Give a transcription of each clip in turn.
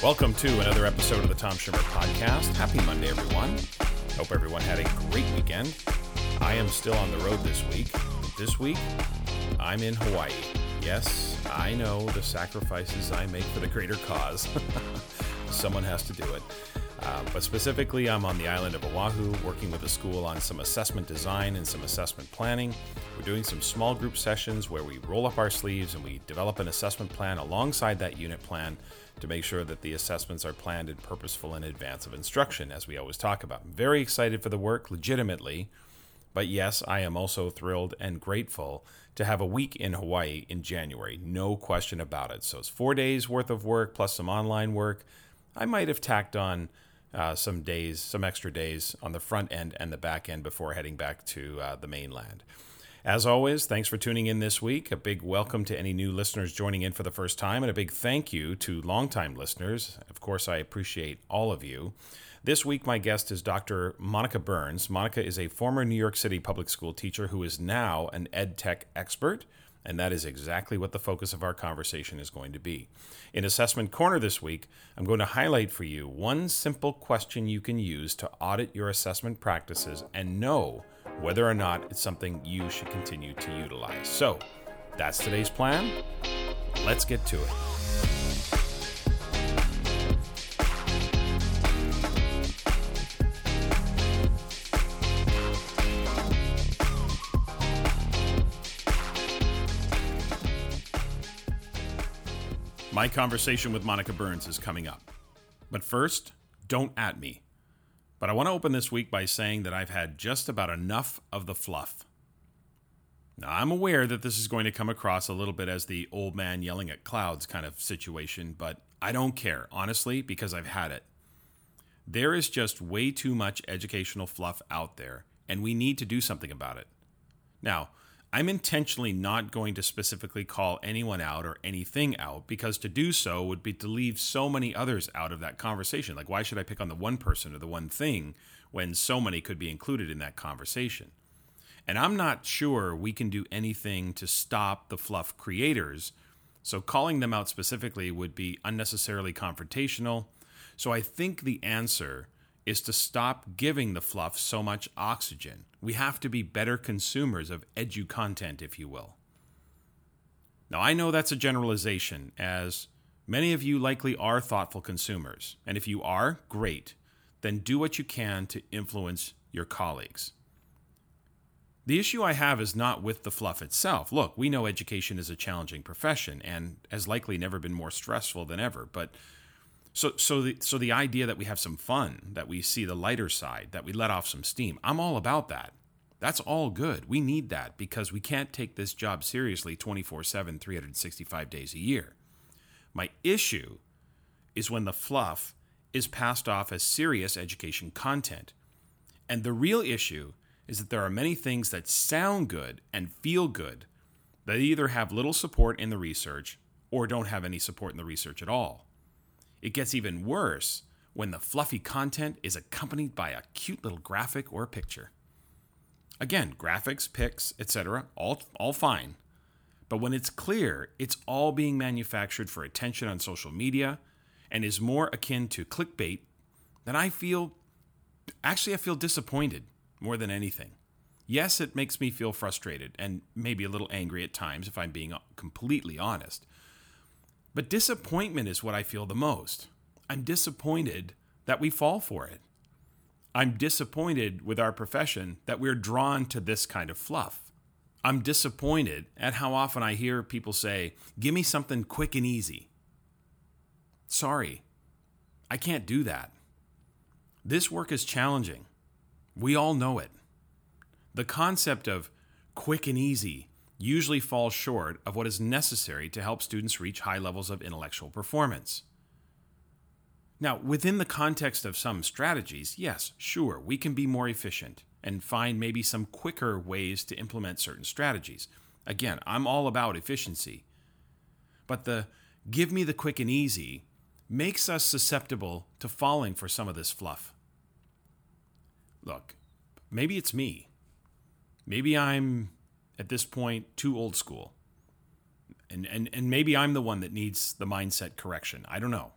Welcome to another episode of the Tom Schimmer Podcast. Happy Monday, everyone. Hope everyone had a great weekend. I am still on the road this week. This week, I'm in Hawaii. Yes, I know the sacrifices I make for the greater cause. Someone has to do it. Uh, but specifically, I'm on the island of Oahu working with a school on some assessment design and some assessment planning. We're doing some small group sessions where we roll up our sleeves and we develop an assessment plan alongside that unit plan to make sure that the assessments are planned and purposeful in advance of instruction, as we always talk about. I'm very excited for the work, legitimately. But yes, I am also thrilled and grateful to have a week in Hawaii in January. No question about it. So it's four days worth of work plus some online work. I might have tacked on uh, some days, some extra days on the front end and the back end before heading back to uh, the mainland. As always, thanks for tuning in this week. A big welcome to any new listeners joining in for the first time, and a big thank you to longtime listeners. Of course, I appreciate all of you. This week, my guest is Dr. Monica Burns. Monica is a former New York City public school teacher who is now an ed tech expert, and that is exactly what the focus of our conversation is going to be. In Assessment Corner this week, I'm going to highlight for you one simple question you can use to audit your assessment practices and know whether or not it's something you should continue to utilize. So, that's today's plan. Let's get to it. My conversation with Monica Burns is coming up. But first, don't at me. But I want to open this week by saying that I've had just about enough of the fluff. Now, I'm aware that this is going to come across a little bit as the old man yelling at clouds kind of situation, but I don't care, honestly, because I've had it. There is just way too much educational fluff out there, and we need to do something about it. Now, I'm intentionally not going to specifically call anyone out or anything out because to do so would be to leave so many others out of that conversation. Like, why should I pick on the one person or the one thing when so many could be included in that conversation? And I'm not sure we can do anything to stop the fluff creators. So, calling them out specifically would be unnecessarily confrontational. So, I think the answer is to stop giving the fluff so much oxygen. We have to be better consumers of edu content, if you will. Now, I know that's a generalization, as many of you likely are thoughtful consumers. And if you are, great. Then do what you can to influence your colleagues. The issue I have is not with the fluff itself. Look, we know education is a challenging profession and has likely never been more stressful than ever, but so so the so the idea that we have some fun, that we see the lighter side, that we let off some steam. I'm all about that. That's all good. We need that because we can't take this job seriously 24/7 365 days a year. My issue is when the fluff is passed off as serious education content. And the real issue is that there are many things that sound good and feel good that either have little support in the research or don't have any support in the research at all. It gets even worse when the fluffy content is accompanied by a cute little graphic or picture. Again, graphics, pics, etc., all, all fine. But when it's clear it's all being manufactured for attention on social media and is more akin to clickbait, then I feel actually I feel disappointed more than anything. Yes, it makes me feel frustrated and maybe a little angry at times if I'm being completely honest. But disappointment is what I feel the most. I'm disappointed that we fall for it. I'm disappointed with our profession that we're drawn to this kind of fluff. I'm disappointed at how often I hear people say, Give me something quick and easy. Sorry, I can't do that. This work is challenging. We all know it. The concept of quick and easy usually falls short of what is necessary to help students reach high levels of intellectual performance. Now, within the context of some strategies, yes, sure, we can be more efficient and find maybe some quicker ways to implement certain strategies. Again, I'm all about efficiency. But the give me the quick and easy makes us susceptible to falling for some of this fluff. Look, maybe it's me. Maybe I'm at this point too old school. And, and, and maybe I'm the one that needs the mindset correction. I don't know.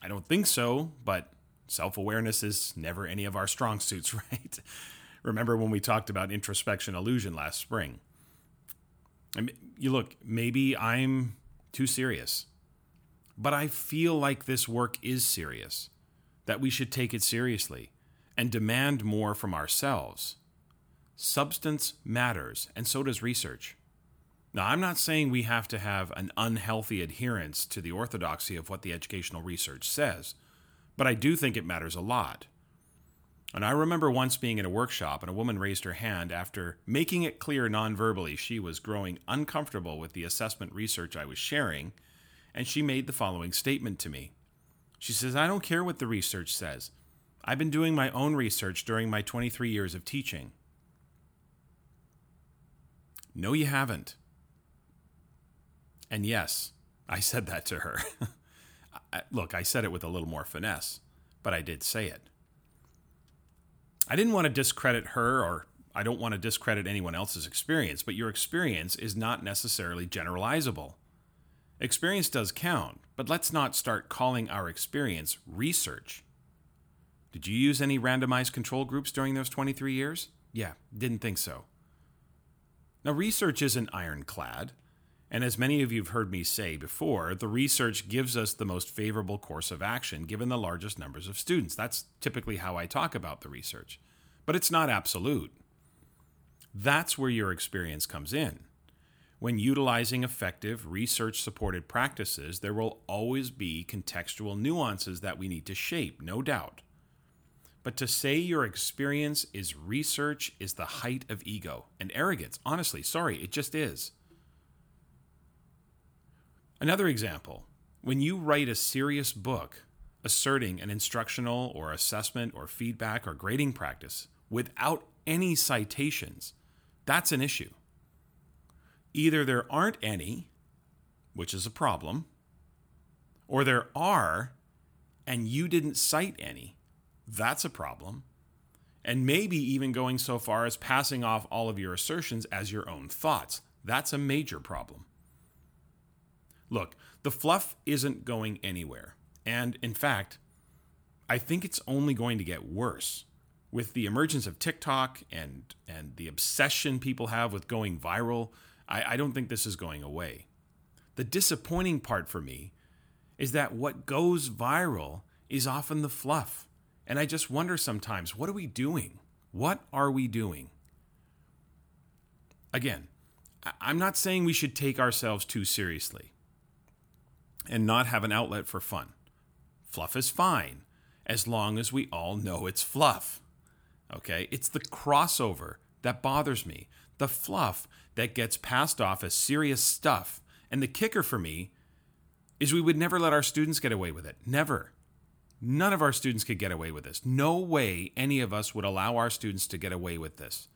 I don't think so, but self awareness is never any of our strong suits, right? Remember when we talked about introspection illusion last spring? I mean, you look, maybe I'm too serious, but I feel like this work is serious, that we should take it seriously and demand more from ourselves. Substance matters, and so does research. Now, I'm not saying we have to have an unhealthy adherence to the orthodoxy of what the educational research says, but I do think it matters a lot. And I remember once being in a workshop and a woman raised her hand after making it clear non-verbally she was growing uncomfortable with the assessment research I was sharing, and she made the following statement to me. She says, I don't care what the research says. I've been doing my own research during my 23 years of teaching. No, you haven't. And yes, I said that to her. Look, I said it with a little more finesse, but I did say it. I didn't want to discredit her or I don't want to discredit anyone else's experience, but your experience is not necessarily generalizable. Experience does count, but let's not start calling our experience research. Did you use any randomized control groups during those 23 years? Yeah, didn't think so. Now, research isn't ironclad, and as many of you have heard me say before, the research gives us the most favorable course of action given the largest numbers of students. That's typically how I talk about the research. But it's not absolute. That's where your experience comes in. When utilizing effective research supported practices, there will always be contextual nuances that we need to shape, no doubt. But to say your experience is research is the height of ego and arrogance. Honestly, sorry, it just is. Another example when you write a serious book asserting an instructional or assessment or feedback or grading practice without any citations, that's an issue. Either there aren't any, which is a problem, or there are and you didn't cite any, that's a problem. And maybe even going so far as passing off all of your assertions as your own thoughts. That's a major problem. Look, the fluff isn't going anywhere. And in fact, I think it's only going to get worse. With the emergence of TikTok and, and the obsession people have with going viral, I, I don't think this is going away. The disappointing part for me is that what goes viral is often the fluff. And I just wonder sometimes what are we doing? What are we doing? Again, I'm not saying we should take ourselves too seriously and not have an outlet for fun. Fluff is fine as long as we all know it's fluff. Okay? It's the crossover that bothers me, the fluff that gets passed off as serious stuff. And the kicker for me is we would never let our students get away with it. Never. None of our students could get away with this. No way any of us would allow our students to get away with this.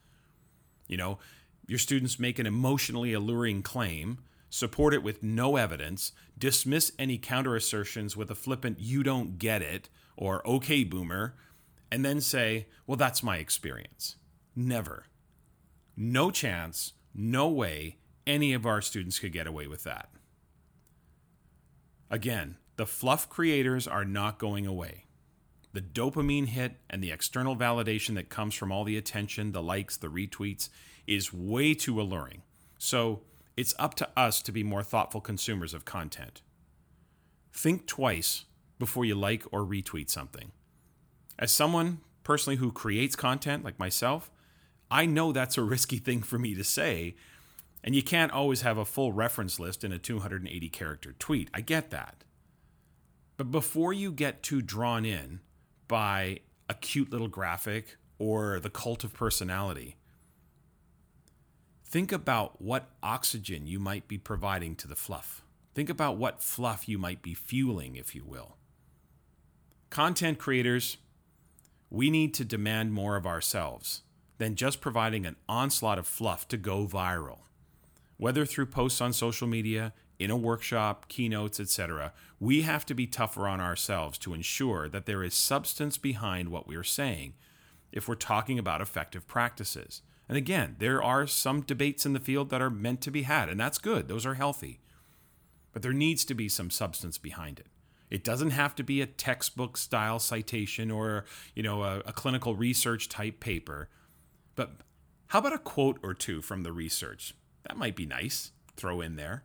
You know, your students make an emotionally alluring claim support it with no evidence, dismiss any counter assertions with a flippant, you don't get it, or okay, boomer, and then say, well, that's my experience. Never. No chance, no way any of our students could get away with that. Again, the fluff creators are not going away. The dopamine hit and the external validation that comes from all the attention, the likes, the retweets is way too alluring. So, it's up to us to be more thoughtful consumers of content. Think twice before you like or retweet something. As someone personally who creates content like myself, I know that's a risky thing for me to say, and you can't always have a full reference list in a 280 character tweet. I get that. But before you get too drawn in by a cute little graphic or the cult of personality, Think about what oxygen you might be providing to the fluff. Think about what fluff you might be fueling, if you will. Content creators, we need to demand more of ourselves than just providing an onslaught of fluff to go viral. Whether through posts on social media, in a workshop, keynotes, etc., we have to be tougher on ourselves to ensure that there is substance behind what we are saying if we're talking about effective practices. And again, there are some debates in the field that are meant to be had, and that's good. Those are healthy. But there needs to be some substance behind it. It doesn't have to be a textbook style citation or, you know, a, a clinical research type paper. But how about a quote or two from the research? That might be nice. Throw in there.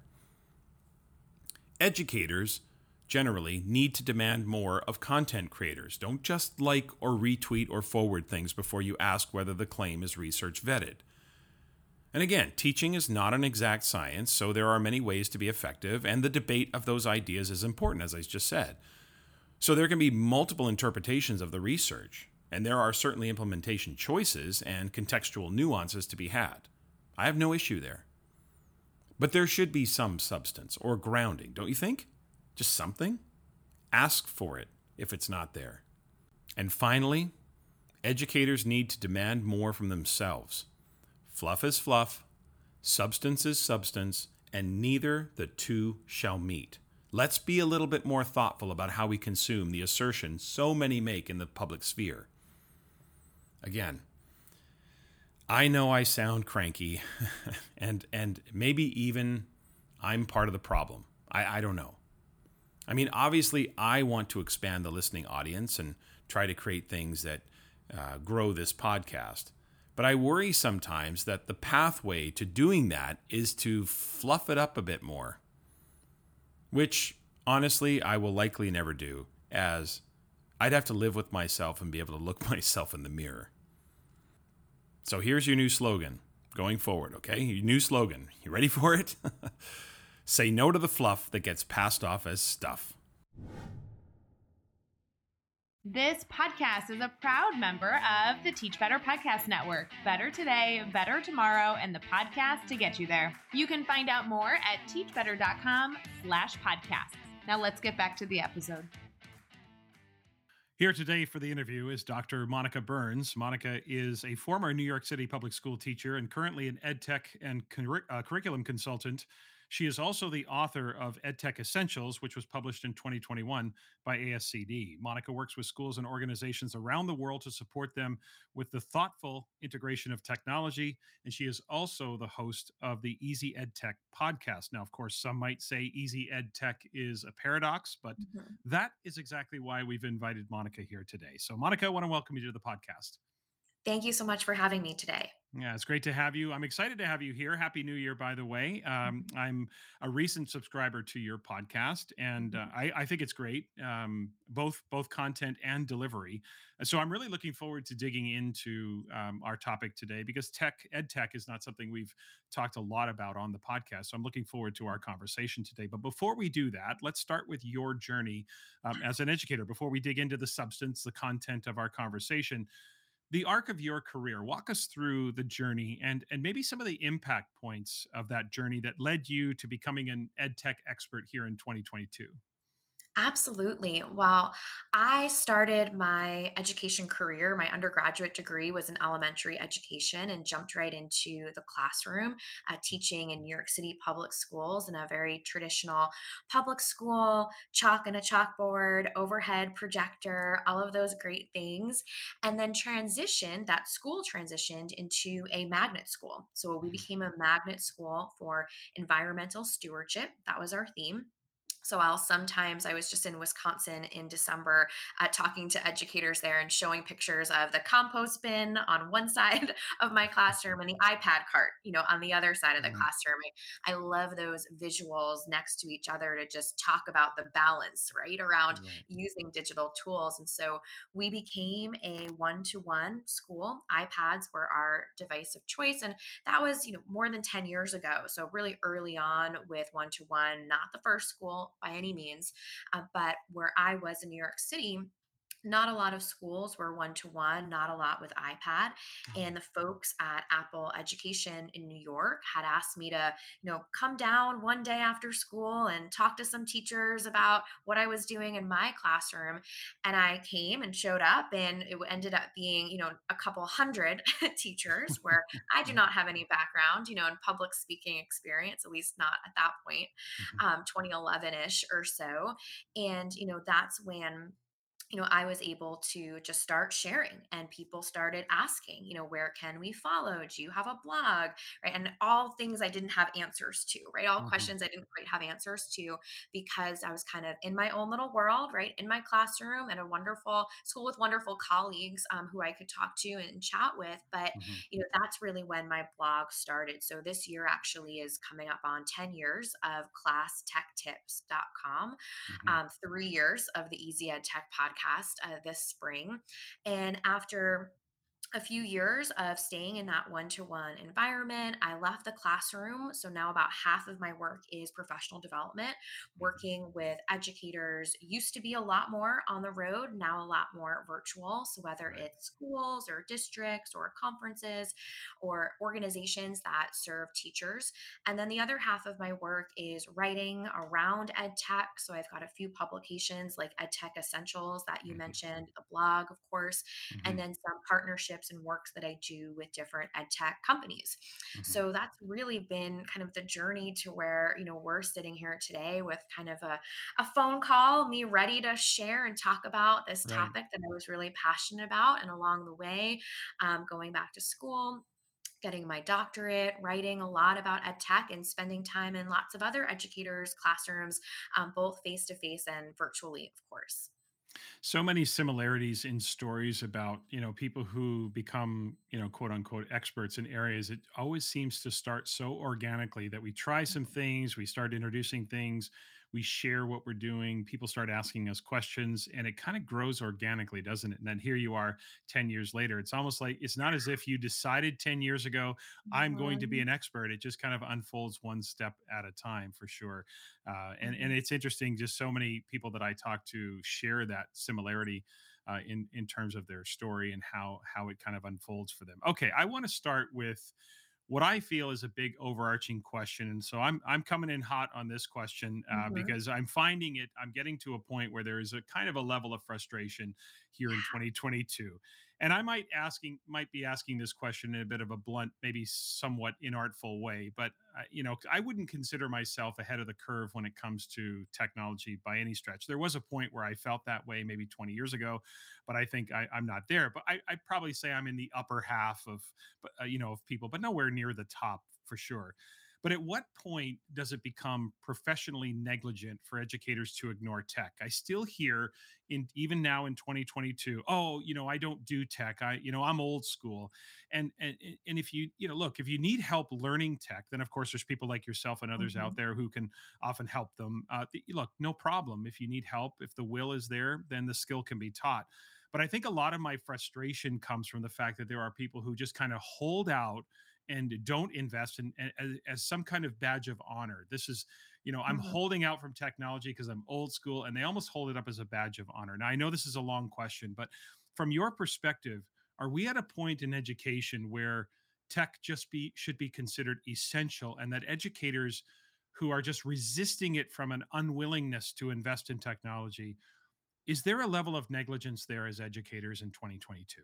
Educators generally need to demand more of content creators. Don't just like or retweet or forward things before you ask whether the claim is research vetted. And again, teaching is not an exact science, so there are many ways to be effective, and the debate of those ideas is important, as I just said. So there can be multiple interpretations of the research, and there are certainly implementation choices and contextual nuances to be had. I have no issue there. But there should be some substance or grounding, don't you think? Just something? Ask for it if it's not there. And finally, educators need to demand more from themselves. Fluff is fluff, substance is substance, and neither the two shall meet. Let's be a little bit more thoughtful about how we consume the assertion so many make in the public sphere. Again, I know I sound cranky, and and maybe even I'm part of the problem. I, I don't know. I mean, obviously, I want to expand the listening audience and try to create things that uh, grow this podcast. But I worry sometimes that the pathway to doing that is to fluff it up a bit more, which honestly I will likely never do, as I'd have to live with myself and be able to look myself in the mirror. So here's your new slogan going forward, okay? Your new slogan. You ready for it? Say no to the fluff that gets passed off as stuff. This podcast is a proud member of the Teach Better Podcast Network. Better today, better tomorrow, and the podcast to get you there. You can find out more at teachbetter.com slash podcasts. Now let's get back to the episode. Here today for the interview is Dr. Monica Burns. Monica is a former New York City public school teacher and currently an ed tech and cur- uh, curriculum consultant she is also the author of EdTech Essentials, which was published in 2021 by ASCD. Monica works with schools and organizations around the world to support them with the thoughtful integration of technology. And she is also the host of the Easy EdTech podcast. Now, of course, some might say Easy EdTech is a paradox, but mm-hmm. that is exactly why we've invited Monica here today. So, Monica, I want to welcome you to the podcast. Thank you so much for having me today. Yeah, it's great to have you. I'm excited to have you here. Happy New Year, by the way. Um, mm-hmm. I'm a recent subscriber to your podcast, and uh, mm-hmm. I, I, think it's great, um, both both content and delivery. So I'm really looking forward to digging into um, our topic today because tech, ed tech, is not something we've talked a lot about on the podcast. So I'm looking forward to our conversation today. But before we do that, let's start with your journey um, as an educator. Before we dig into the substance, the content of our conversation the arc of your career walk us through the journey and and maybe some of the impact points of that journey that led you to becoming an ed tech expert here in 2022 Absolutely. Well, I started my education career. My undergraduate degree was in elementary education and jumped right into the classroom, uh, teaching in New York City public schools in a very traditional public school, chalk and a chalkboard, overhead projector, all of those great things. And then transitioned, that school transitioned into a magnet school. So we mm. became a magnet school for environmental stewardship. That was our theme. So I'll sometimes I was just in Wisconsin in December uh, talking to educators there and showing pictures of the compost bin on one side of my classroom and the iPad cart, you know, on the other side of the mm-hmm. classroom. I, I, love those visuals next to each other to just talk about the balance, right, around right. using digital tools. And so we became a one-to-one school. iPads were our device of choice, and that was, you know, more than 10 years ago. So really early on with one-to-one, not the first school by any means. Uh, but where I was in New York City, not a lot of schools were one to one, not a lot with iPad. Mm-hmm. And the folks at Apple Education in New York had asked me to, you know, come down one day after school and talk to some teachers about what I was doing in my classroom. And I came and showed up, and it ended up being, you know, a couple hundred teachers where I do not have any background, you know, in public speaking experience, at least not at that point, mm-hmm. um, 2011 ish or so. And, you know, that's when you know, I was able to just start sharing and people started asking, you know, where can we follow? Do you have a blog? Right. And all things I didn't have answers to, right? All hmm questions I didn't quite have answers to because I was kind of in my own little world, right? In my classroom at a wonderful school with wonderful colleagues um, who I could talk to and chat with. But, hmm you know, that's really when my blog started. So this year actually is coming up on 10 years of classtechtips.com hmm um, three years of the Easy Ed Tech podcast uh, this spring. And after a few years of staying in that one to one environment. I left the classroom. So now about half of my work is professional development, working with educators. Used to be a lot more on the road, now a lot more virtual. So whether Right. it's schools or districts or conferences or organizations that serve teachers. And then the other half of my work is writing around ed tech. So I've got a few publications like Ed Tech Essentials that you hmm mentioned, a blog, of course and hmm then some and works that I do with different ed tech companies. hmm So that's really been kind of the journey to where, you know, we're sitting here today with kind of a, a phone call, me ready to share and talk about this Right. topic that I was really passionate about. And along the way, um, going back to school, getting my doctorate, writing a lot about ed tech, and spending time in lots of other educators' classrooms, um, both face to face and virtually, of course. So many similarities in stories about you know people who become you know quote unquote experts in areas. It always seems to start so organically that we try some mm-hmm. things we start introducing things we share what we're doing people start asking us questions and it kind of grows organically doesn't it and then here you are 10 years later it's almost like it's not as if you decided 10 years ago i'm going to be an expert it just kind of unfolds one step at a time for sure uh, and and mhm, it's interesting. Just so many people that I talk to share that similarity uh, in in terms of their story and how how it kind of unfolds for them. Okay, I want to start with what I feel is a big overarching question, and so I'm I'm coming in hot on this question uh, mhm. because I'm finding it. I'm getting to a point where there is a kind of a level of frustration here in 2022, and I might asking might be asking this question in a bit of a blunt, maybe somewhat inartful way, but uh, you know I wouldn't consider myself ahead of the curve when it comes to technology by any stretch. There was a point where I felt that way maybe 20 years ago, but I think I, I'm not there. But I, I'd probably say I'm in the upper half of uh, you know of people, but nowhere near the top for sure. But at what point does it become professionally negligent for educators to ignore tech? I still hear in even now in 2022, oh, you know, I don't do tech. I, you know, I'm old school. And and and if you, you know, look, if you need help learning tech, then of course there's people like yourself and others out Mhm, there who can often help them. Uh, look, no problem. If you need help, if the will is there, then the skill can be taught. But I think a lot of my frustration comes from the fact that there are people who just kind of hold out and don't invest in as, as some kind of badge of honor. This is, you know, I'm mhm. holding out from technology because I'm old school, and they almost hold it up as a badge of honor. Now I know this is a long question, but from your perspective, are we at a point in education where tech just be should be considered essential, and that educators who are just resisting it from an unwillingness to invest in technology is there a level of negligence there as educators in 2022?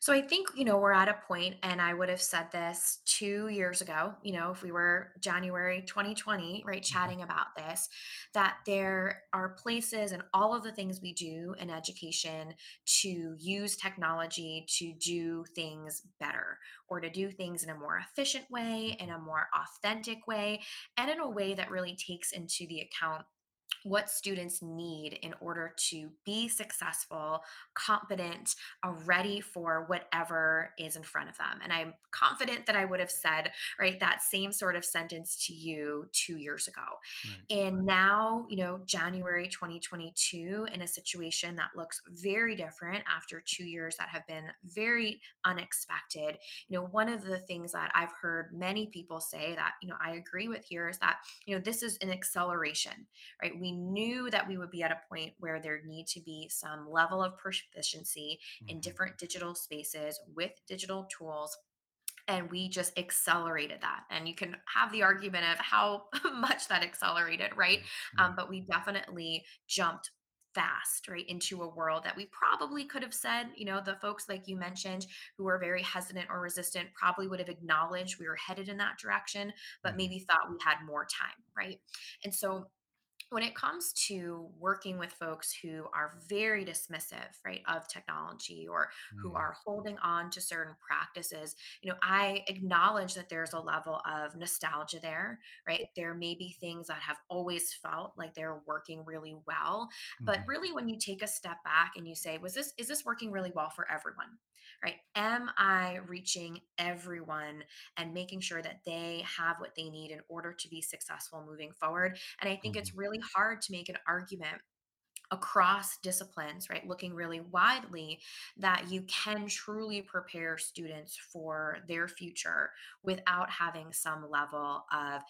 So I think, you know, we're at a point, and I would have said this two years ago, you know, if we were January 2020, right, Mhm, chatting about this, that there are places and all of the things we do in education to use technology to do things better or to do things in a more efficient way, in a more authentic way, and in a way that really takes into the account what students need in order to be successful, competent, uh, ready for whatever is in front of them. And I'm confident that I would have said, right, that same sort of sentence to you two years ago. right. And now, you know, January 2022, in a situation that looks very different after two years that have been very unexpected. You know, one of the things that I've heard many people say that, you know, I agree with here is that, you know, this is an acceleration right? We knew that we would be at a point where there need to be some level of proficiency in Mhm, different digital spaces with digital tools. And we just accelerated that. And you can have the argument of how much that accelerated, right? right, Um, but we definitely jumped fast right into a world that we probably could have said you know the folks like you mentioned who were very hesitant or resistant probably would have acknowledged we were headed in that direction but mhm, maybe thought we had more time right and so when it comes to working with folks who are very dismissive right of technology or who Mm, are holding on to certain practices you know i acknowledge that there's a level of nostalgia there right? There may be things that have always felt like they're working really well but mhm, really when you take a step back and you say was this is this working really well for everyone right am i reaching everyone and making sure that they have what they need in order to be successful moving forward and I think mhm, it's really hard to make an argument across disciplines, right? Looking really widely, that you can truly prepare students for their future without having some level of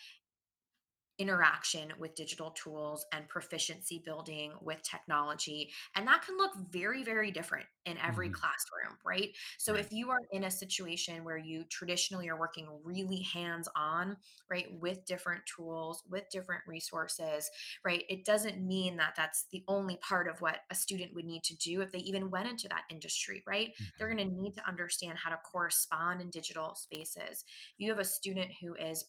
interaction with digital tools and proficiency building with technology. And that can look very, very different in every mhm. classroom, right? So Right. if you are in a situation where you traditionally are working really hands on, right, with different tools, with different resources, right, it doesn't mean that that's the only part of what a student would need to do if they even went into that industry, right? They're Mhm. going to need to understand how to correspond in digital spaces. You have a student who is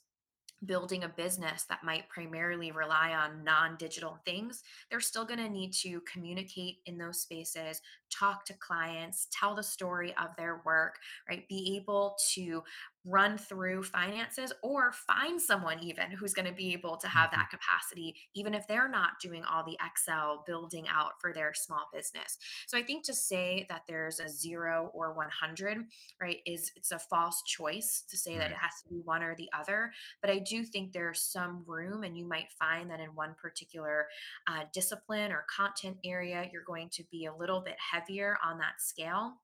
building a business that might primarily rely on non-digital things they're still going to need to communicate in those spaces talk to clients tell the story of their work right? Be able to run through finances or find someone even who's going to be able to have Mhm. that capacity even if they're not doing all the excel building out for their small business so i think to say that there's a 0 or 100 right is it's a false choice to say that it has to be one or the other but I do think there's some room, and you might find that in one particular uh, discipline or content area, you're going to be a little bit heavier on that scale.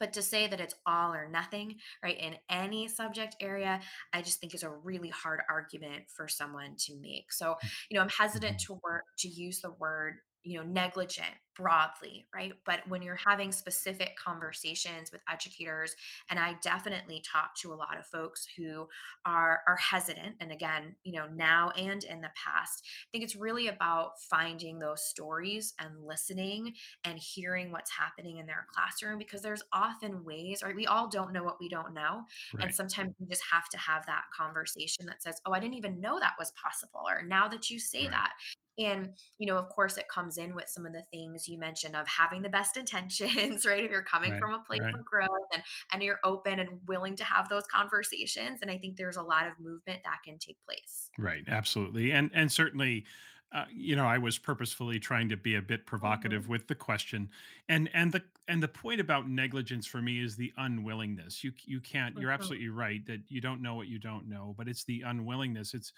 But to say that it's all or nothing, right, in any subject area, I just think is a really hard argument for someone to make. So, you know, I'm hesitant Mhm. to work to use the word, you know, negligent broadly, right? But when you're mm-hmm. having specific conversations with educators, and I definitely talk to a lot of folks who are are hesitant, and again, you know, now and in the past, I think it's really about finding those stories and listening and hearing what's happening in their classroom because there's often ways, right? We all don't know what we don't know. And sometimes you just have to have that conversation that says, Oh, I didn't even know that was possible. Or now that you say Right. that. And, you know, of course, it comes in with some of the things you mentioned of having the best intentions, right? If you're coming Right. from a place Right. of growth and, and you're open and willing to have those conversations. And I think there's a lot of movement that can take place. Right, absolutely. And and certainly uh, you know, I was purposefully trying to be a bit Mhm, provocative with the question. And and the and the point about negligence for me is the unwillingness. You you can't you're mhm, absolutely right that you don't know what you don't know, but it's the unwillingness. It's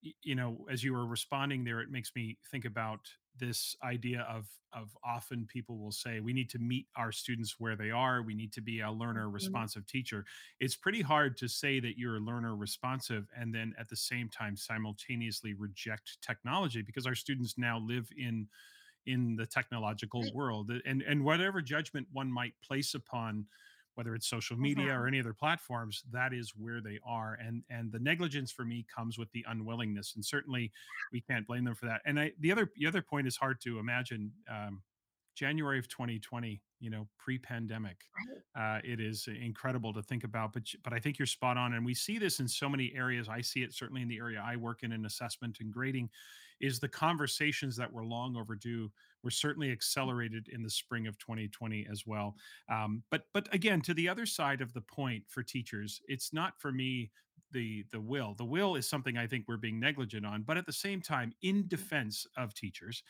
you know as you were responding there it makes me think about this idea of of often people will say we need to meet our students where they are we need to be a learner mhm. responsive teacher it's pretty hard to say that you're a learner responsive and then at the same time simultaneously reject technology because our students now live in in the technological Right. world and and whatever judgment one might place upon whether it's social media or Mhm. any other platforms that is where they are and and the negligence for me comes with the unwillingness and certainly we can't blame them for that and I, the other the other point is hard to imagine um, January of 2020, you know, pre-pandemic. Uh, it is incredible to think about, but but I think you're spot on, and we see this in so many areas. I see it certainly in the area I work in, in assessment and grading, is the conversations that were long overdue were certainly accelerated in the spring of 2020 as well. Um, but but again, to the other side of the point for teachers, it's not for me the the will. The will is something I think we're being negligent on, but at the same time, in Mhm. defense of teachers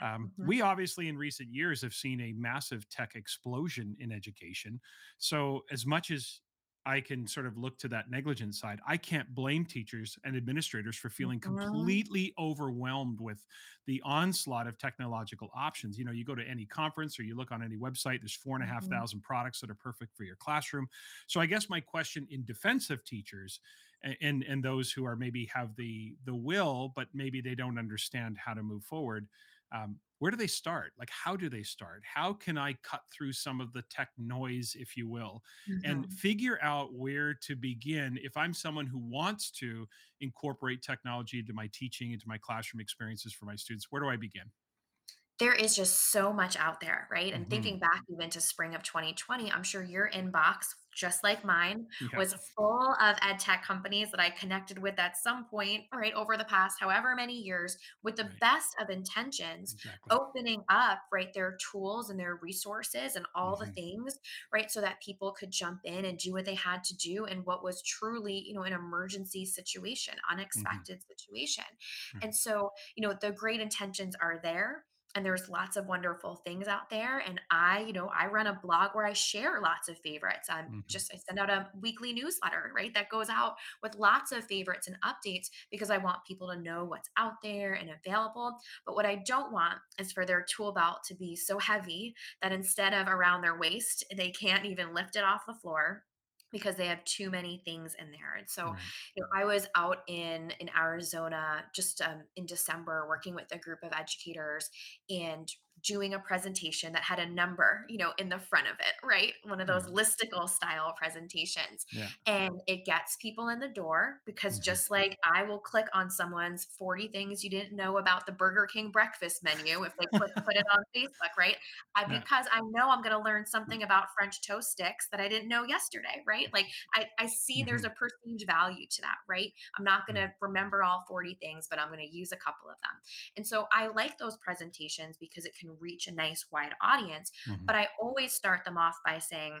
um, Mhm. we obviously, in recent years, have seen a massive tech explosion in education. So, as much as I can sort of look to that negligent side, I can't blame teachers and administrators for feeling Mhm. completely overwhelmed with the onslaught of technological options. You know, you go to any conference or you look on any website, there's four and a half Mhm. thousand products that are perfect for your classroom. So, I guess my question in defense of teachers a- and and those who are maybe have the the will, but maybe they don't understand how to move forward um, where do they start? Like how do they start? How can i cut through some of the tech noise if you will and Mhm. figure out where to begin if i'm someone who wants to incorporate technology into my teaching into my classroom experiences for my students? Where do i begin There is just so much out there, right? And thinking hmm back even to spring of 2020, I'm sure your inbox, just like mine, was full of ed tech companies that I connected with at some point, right, over the past however many years, with the Right. best of intentions, Exactly. opening up, right, their tools and their resources and all the hmm things, right, so that people could jump in and do what they had to do in what was truly, you know, an emergency situation, hmm unexpected situation. Right. And so, you know, the great intentions are there and there's lots of wonderful things out there and i you know i run a blog where i share lots of favorites. I'm hmm just i send out a weekly newsletter right that goes out with lots of favorites and updates because i want people to know what's out there and available. But what i don't want is for their tool belt to be so heavy that instead of around their waist they can't even lift it off the floor because they have too many things in there and so Right. you know, I was out in in Arizona just um, in December working with a group of educators and doing a presentation that had a number, you know, in the front of it, right? One of those Right. listicle style presentations. Yeah. And it gets people in the door because hmm just like I will click on someone's 40 things you didn't know about the Burger King breakfast menu if they put put it on Facebook, right? I, Yeah. because I know I'm going to learn something about French toast sticks that I didn't know yesterday, right? Like I, I see there's hmm a perceived value to that, right? I'm not going to remember all 40 things, but I'm going to use a couple of them. And so I like those presentations because it can reach a nice wide audience. hmm But I always start them off by saying,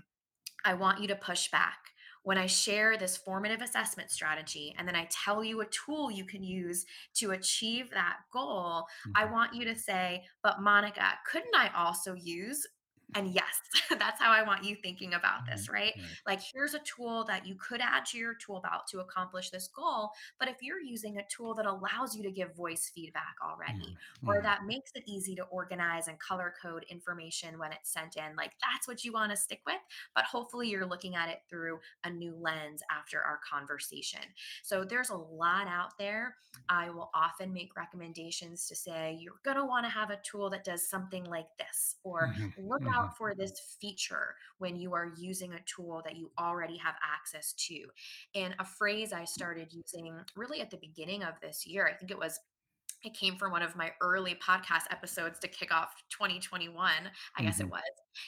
I want you to push back. When I share this formative assessment strategy and then I tell you a tool you can use to achieve that goal, I hmm want you to say, But Monica, couldn't I also use? And yes, that's how I want you thinking about this, Right. right? Like, here's a tool that you could add to your tool belt to accomplish this goal. But if you're using a tool that allows you to give voice feedback already, Mhm, or that makes it easy to organize and color code information when it's sent in, like that's what you want to stick with but hopefully you're looking at it through a new lens after our conversation. So there's a lot out there. I will often make recommendations to say, you're going to want to have a tool that does something like this, or mhm, look mhm, out for this feature when you are using a tool that you already have access to. And a phrase I started using really at the beginning of this year, I think it was it came from one of my early podcast episodes to kick off 2021 i guess it mhm, was.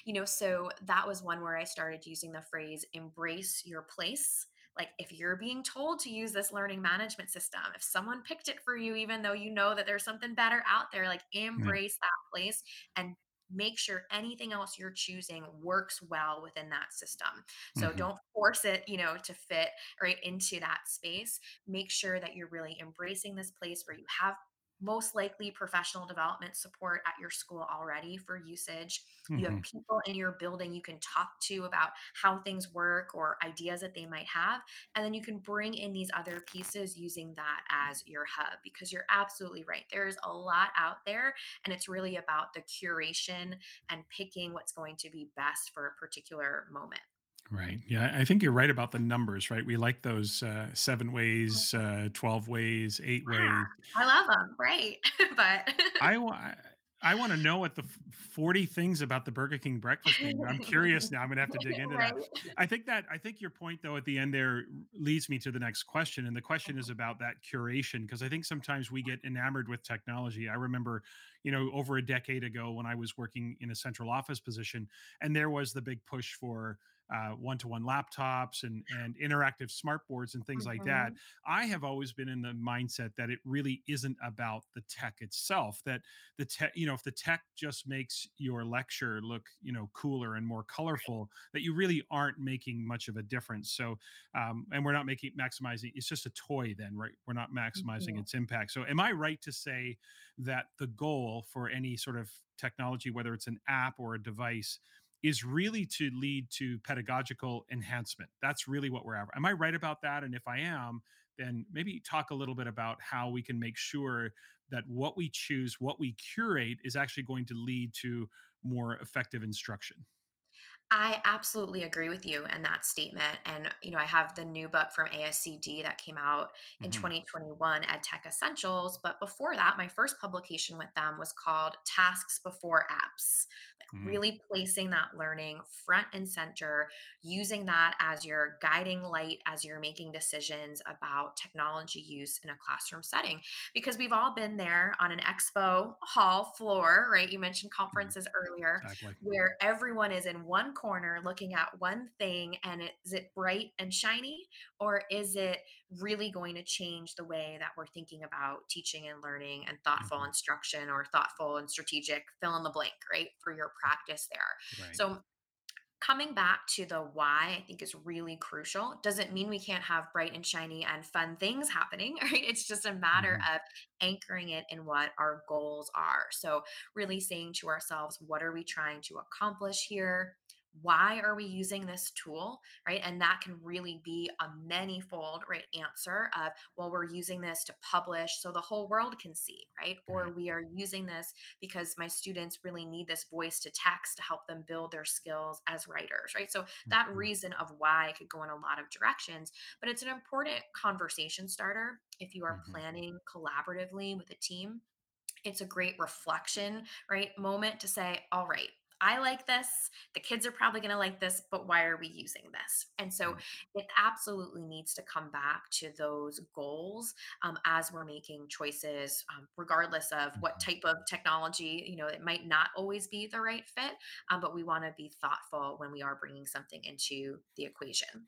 You know so that was one where i started using the phrase embrace your place. Like if you're being told to use this learning management system if someone picked it for you even though you know that there's something better out there like yeah, embrace that place and make sure anything else you're choosing works well within that system. So mhm, don't force it you know to fit right into that space. Make sure that you're really embracing this place where you have most likely professional development support at your school already for usage. You have mhm, people in your building you can talk to about how things work or ideas that they might have. And then you can bring in these other pieces using that as your hub because you're absolutely right. There's a lot out there, and it's really about the curation and picking what's going to be best for a particular moment. Right. Yeah, I think you're right about the numbers, right? We like those uh, seven ways, uh, 12 ways, eight Yeah, ways. I love them. Right. but I wa- I want to know what the 40 things about the Burger King breakfast menu. I'm curious now. I'm going to have to dig into right. that. I think that I think your point though at the end there leads me to the next question and the question is about that curation because I think sometimes we get enamored with technology. I remember, you know, over a decade ago when I was working in a central office position and there was the big push for uh, one-to-one laptops and and interactive smart boards and things like that. Mhm. I have always been in the mindset that it really isn't about the tech itself. That the tech, you know, if the tech just makes your lecture look, you know, cooler and more colorful, that you really aren't making much of a difference. So, um, and we're not making maximizing. It's just a toy, then, right? We're not maximizing Mhm. its impact. So, am I right to say that the goal for any sort of technology, whether it's an app or a device, is really to lead to pedagogical enhancement. That's really what we're after. Am I right about that? And if I am, then maybe talk a little bit about how we can make sure that what we choose, what we curate, is actually going to lead to more effective instruction. I absolutely agree with you in that statement. And, you know, I have the new book from ASCD that came out in hmm 2021, EdTech Essentials. But before that, my first publication with them was called Tasks Before Apps, like hmm really placing that learning front and center, using that as your guiding light as you're making decisions about technology use in a classroom setting. Because we've all been there on an expo hall floor, right? You mentioned hmm conferences earlier Exactly. where everyone is in one corner looking at one thing and it, is it bright and shiny or is it really going to change the way that we're thinking about teaching and learning and thoughtful hmm instruction or thoughtful and strategic fill in the blank right for your practice there? Right. so coming back to the why i think is really crucial. Doesn't mean we can't have bright and shiny and fun things happening right? It's just a matter hmm of anchoring it in what our goals are. So really saying to ourselves what are we trying to accomplish here why are we using this tool? right? And that can really be a manyfold right answer of well we're using this to publish so the whole world can see right? Or we are using this because my students really need this voice to text to help them build their skills as writers, right? So that hmm reason of why could go in a lot of directions, but it's an important conversation starter if you are hmm planning collaboratively with a team. It's a great reflection, right? Moment to say, all right, I like this. The kids are probably going to like this, but why are we using this? And so it absolutely needs to come back to those goals um, as we're making choices, um, regardless of what hmm type of technology, you know, it might not always be the right fit, um, but we want to be thoughtful when we are bringing something into the equation.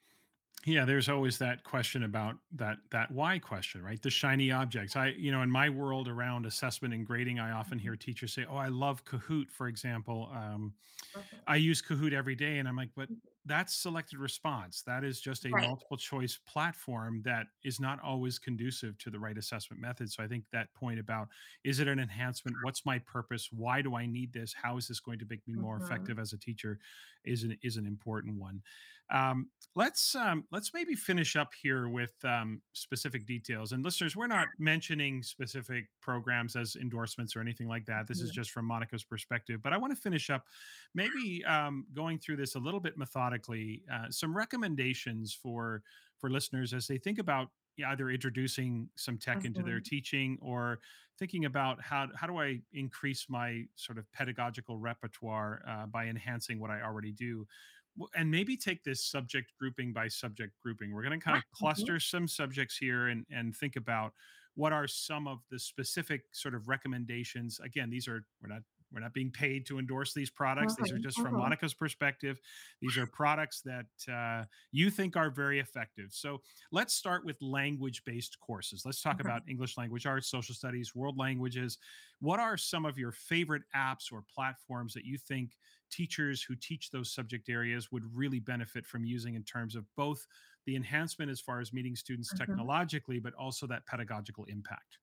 Yeah, there's always that question about that that why question, right? The shiny objects. I, you know, in my world around assessment and grading, I often hear teachers say, "Oh, I love Kahoot," for example. Um, mhm, I use Kahoot every day, and I'm like, but mhm. that's selected response. That is just a Right. multiple choice platform that is not always conducive to the right assessment method. So I think that point about is it an enhancement? What's my purpose? Why do I need this? How is this going to make me more Mhm, effective as a teacher? Is an is an important one. Um, let's um, let's maybe finish up here with um, specific details. And listeners, we're not mentioning specific programs as endorsements or anything like that. This is mhm, just from Monica's perspective. But I want to finish up maybe um, going through this a little bit methodically. Uh, some recommendations for for listeners as they think about either introducing some tech into their mhm, teaching or thinking about how how do I increase my sort of pedagogical repertoire uh, by enhancing what I already do and maybe take this subject grouping by subject grouping. We're going to kind of mhm, cluster some subjects here and and think about what are some of the specific sort of recommendations. Again, these are we're not we're not being paid to endorse these products. These are just from mhm, Monica's perspective. These are products that uh, you think are very effective. So let's start with language based courses. Let's talk mhm. about English language arts, social studies, world languages. What are some of your favorite apps or platforms that you think teachers who teach those subject areas would really benefit from using in terms of both the enhancement as far as meeting students Mhm. technologically, but also that pedagogical impact.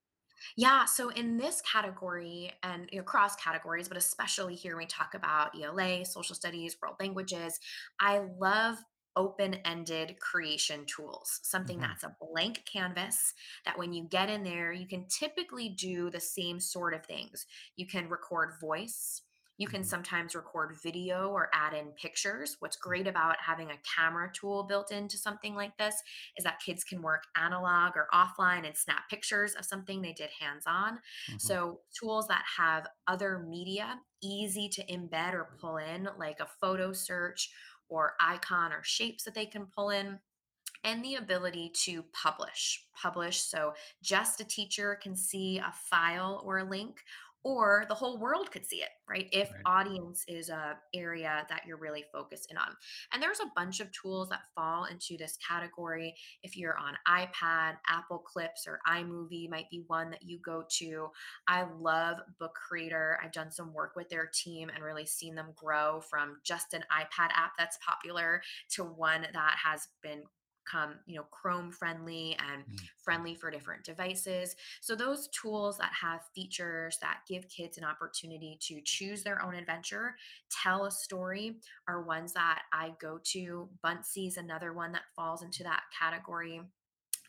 Yeah, so in this category and across categories, but especially here when we talk about ELA, social studies, world languages, I love open-ended creation tools. Something hmm that's a blank canvas that when you get in there, you can typically do the same sort of things. You can record voice, you can sometimes record video or add in pictures. What's great about having a camera tool built into something like this is that kids can work analog or offline and snap pictures of something they did hands on. hmm So, tools that have other media easy to embed or pull in, like a photo search or icon or shapes that they can pull in and the ability to publish publish so just a teacher can see a file or a link or the whole world could see it right if Right. audience is a area that you're really focused in on. And there's a bunch of tools that fall into this category. If you're on ipad apple clips or imovie might be one that you go to. I love book creator. I've done some work with their team and really seen them grow from just an ipad app that's popular to one that has been come you know chrome friendly and Mhm. friendly for different devices so those tools that have features that give kids an opportunity to choose their own adventure tell a story are ones that i go to Buncee's another one that falls into that category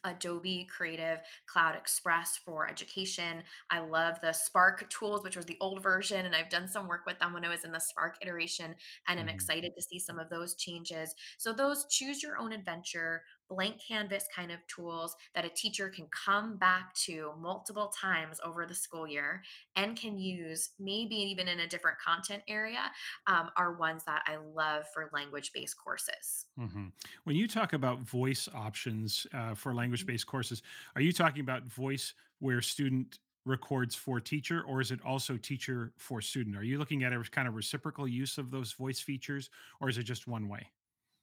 Adobe Creative Cloud Express for education. I love the Spark tools, which was the old version, and I've done some work with them when I was in the Spark iteration, and I'm Mhm. excited to see some of those changes. So, those choose your own adventure, blank canvas kind of tools that a teacher can come back to multiple times over the school year and can use, maybe even in a different content area, um, are ones that I love for language based courses. Mhm. When you talk about voice options uh, for language based courses, are you talking about voice where student records for teacher, or is it also teacher for student? Are you looking at a kind of reciprocal use of those voice features, or is it just one way?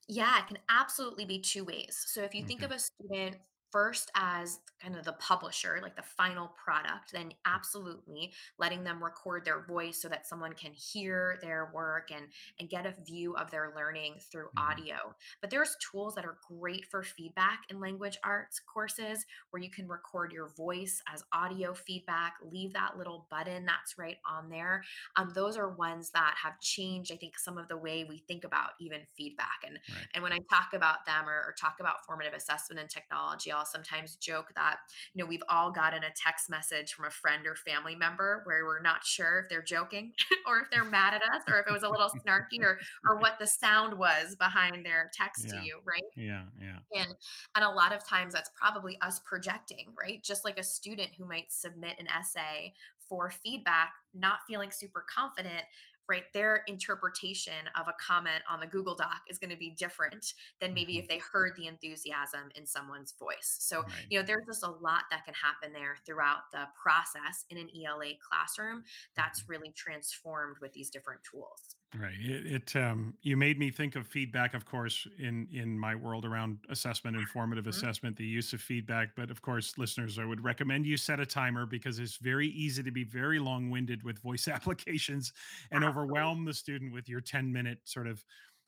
Yeah, it can absolutely be 2 ways. So if you think of mm-hmm. a student first as kind of the publisher, like the final product, then absolutely letting them record their voice so that someone can hear their work and and get a view of their learning through Mhm. audio. But there's tools that are great for feedback in language arts courses where you can record your voice as audio feedback, leave that little button that's right on there. Um, those are ones that have changed, I think, some of the way we think about even feedback. And Right. and when I talk about them or, or talk about formative assessment and technology, I'll sometimes joke that, you know, we've all gotten a text message from a friend or family member where we're not sure if they're joking or if they're mad at us or if it was a little snarky or or what the sound was behind their text to you, right? Yeah. Yeah. And and a lot of times that's probably us projecting, right? Just like a student who might submit an essay for feedback, not feeling super confident, right? Their interpretation of a comment on the Google Doc is going to be different than maybe if Mhm. they heard the enthusiasm in someone's voice. So, Right. you know, there's just a lot that can happen there throughout the process in an ELA classroom Mhm. that's really transformed with these different tools. Right. It, it um, you made me think of feedback, of course, in in my world around assessment informative formative assessment, the use of feedback. But of course, listeners, I would recommend you set a timer because it's very easy to be very long winded with voice applications and overwhelm the student with your ten minute sort of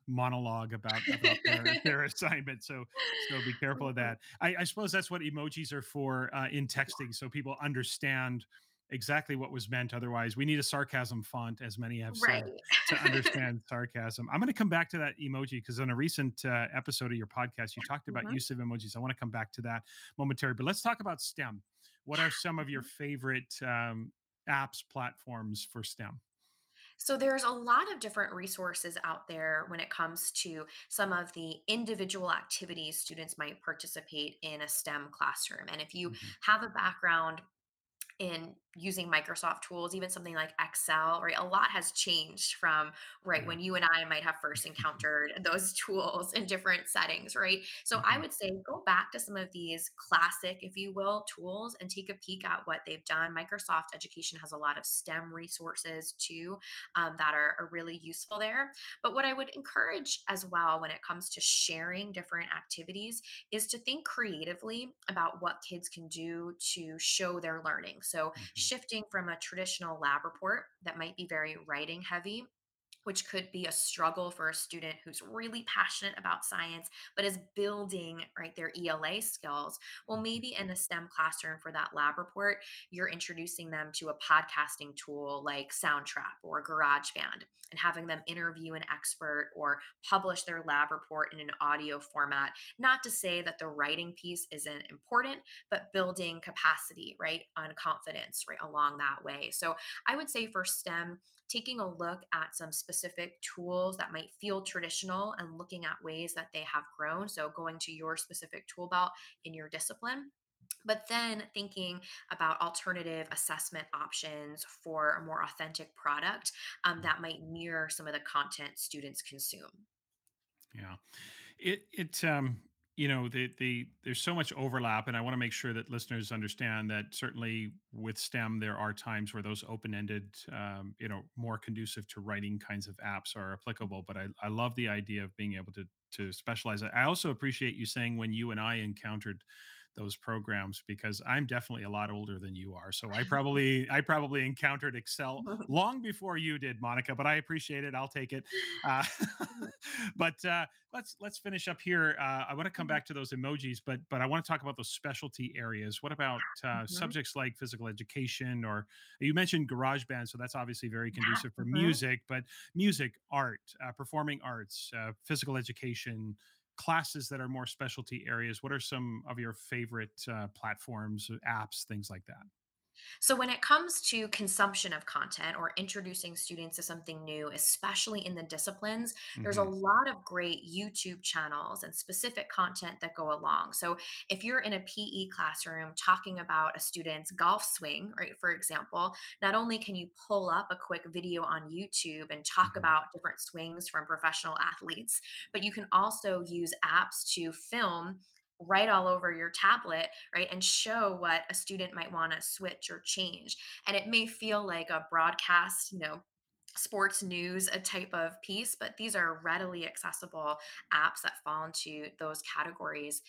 monologue about about their their assignment. So so be careful of Mhm. that. I, I suppose that's what emojis are for uh, in texting, so people understand exactly what was meant. Otherwise, we need a sarcasm font, as many have Right. said to understand sarcasm. I'm going to come back to that emoji because on a recent uh, episode of your podcast, you talked about Mhm. use of emojis. I want to come back to that momentarily, but let's talk about STEM. What are some of your Mhm. favorite um, apps, platforms for STEM? So there's a lot of different resources out there when it comes to some of the individual activities students might participate in a STEM classroom. And if you Mhm, have a background in using Microsoft tools, even something like Excel, right? A lot has changed from right when you and I might have first encountered those tools in different settings, right? So I Mhm, would say go back to some of these classic, if you will, tools and take a peek at what they've done. Microsoft Education has a lot of STEM resources too um, that are, are really useful there. But what I would encourage as well when it comes to sharing different activities is to think creatively about what kids can do to show their learning. So, shifting from a traditional lab report that might be very writing heavy which could be a struggle for a student who's really passionate about science but is building right their ELA skills. Well, mhm, maybe in a STEM classroom for that lab report, you're introducing them to a podcasting tool like Soundtrap or GarageBand and having them interview an expert or publish their lab report in an audio format. Not to say that the writing piece isn't important, but building capacity, right, on confidence right along that way. So I would say for STEM, taking a look at some specific tools that might feel traditional and looking at ways that they have grown. So, going to your specific tool belt in your discipline. But then thinking about alternative assessment options for a more authentic product um, that might mirror some of the content students consume. Yeah. It it um you know the the there's so much overlap and I want to make sure that listeners understand that certainly with STEM there are times where those open-ended um you know more conducive to writing kinds of apps are applicable but I I love the idea of being able to to specialize. I also appreciate you saying when you and I encountered those programs because I'm definitely a lot older than you are. So I probably I probably encountered Excel long before you did, Monica, but I appreciate it. I'll take it. Uh, but uh, let's let's finish up here. Uh, I want to come back to those emojis, but but I want to talk about those specialty areas. What about uh, Mhm. subjects like physical education, or you mentioned GarageBand, so that's obviously very Yeah. conducive for Mhm. music. But music, art, uh, performing arts, uh, physical education, classes that are more specialty areas, what are some of your favorite uh, platforms, apps, things like that? So, when it comes to consumption of content or introducing students to something new, especially in the disciplines, there's a hmm lot of great YouTube channels and specific content that go along. So, if you're in a PE classroom talking about a student's golf swing, right, for example, not only can you pull up a quick video on YouTube and talk hmm about different swings from professional athletes, but you can also use apps to film right all over your tablet, right? And show what a student might want to switch or change. And it may feel like a broadcast, you know, sports news a type of piece but these are readily accessible apps that fall into those categories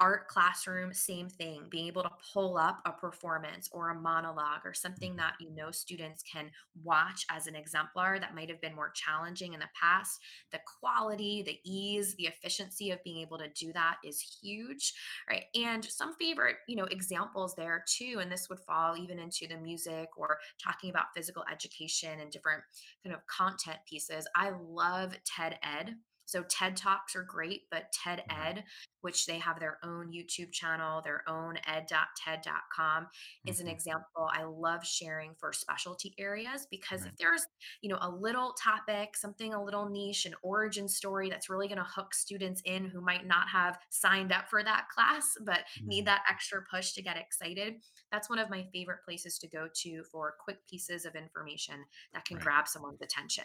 art classroom same thing being able to pull up a performance or a monologue or something that you know students can watch as an exemplar that might have been more challenging in the past the quality the ease the efficiency of being able to do that is huge right? And some favorite you know examples there too and this would fall even into the music or talking about physical education and different kind of content pieces i love ted ed so TED Talks are great, but TED Ed which they have their own YouTube channel, their own ed.ted.com is an hmm example I love sharing for specialty areas because if there's, you know, a little topic, something a little niche, an origin story that's really going to hook students in who might not have signed up for that class but need Mhm. that extra push to get excited, that's one of my favorite places to go to for quick pieces of information that can Right. grab someone's attention.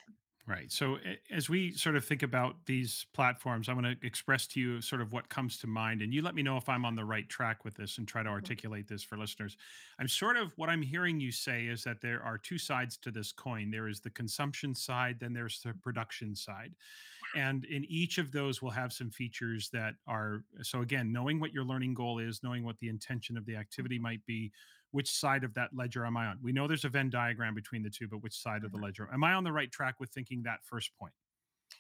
Right. So a- as we sort of think about these platforms, I'm going to express to you sort of what comes to mind, and you let me know if I'm on the right track with this and try to articulate this for listeners. I'm sort of what I'm hearing you say is that there are two sides to this coin. There is the consumption side, then there's the production side. And in each of those, we'll have some features that are so again, knowing what your learning goal is, knowing what the intention of the activity mm-hmm. might be, which side of that ledger am I on? We know there's a Venn diagram between the two, but which side of the Mhm. ledger? Am I on the right track with thinking that first point?